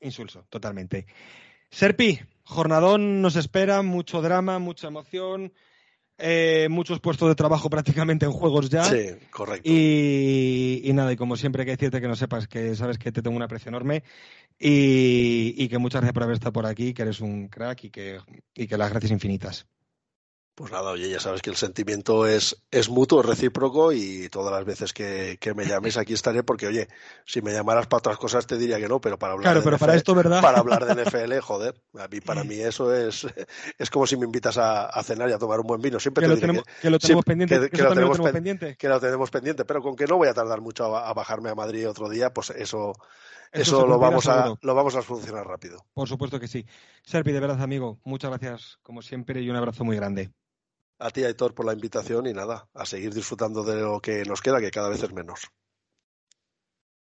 insulso, totalmente. Serpi, jornadón nos espera, mucho drama, mucha emoción, eh, muchos puestos de trabajo prácticamente en juegos ya. Sí, correcto. Y, y, nada, y como siempre hay que decirte que no sepas que sabes que te tengo un aprecio enorme y, y, que muchas gracias por haber estado por aquí, que eres un crack y que, y que las gracias infinitas. Pues nada, oye, ya sabes que el sentimiento es, es mutuo, recíproco y todas las veces que, que, me llames aquí estaré porque, oye, si me llamaras para otras cosas te diría que no, pero para hablar claro, de pero NFL, para esto, ¿verdad? Para hablar de NFL, joder, a mí, para mí [laughs] eso es, es como si me invitas a, a cenar y a tomar un buen vino. Siempre que te lo tenemos, que, que, lo tenemos pendiente, que, que, lo tenemos, tenemos pendiente. Que lo tenemos pendiente, pero con que no voy a tardar mucho a, a bajarme a Madrid otro día, pues eso, eso, eso lo, vamos a, lo vamos a solucionar rápido. Por supuesto que sí. Serpi, de verdad, amigo, muchas gracias como siempre y un abrazo muy grande a ti, Aitor, por la invitación y nada, a seguir disfrutando de lo que nos queda, que cada vez es menos.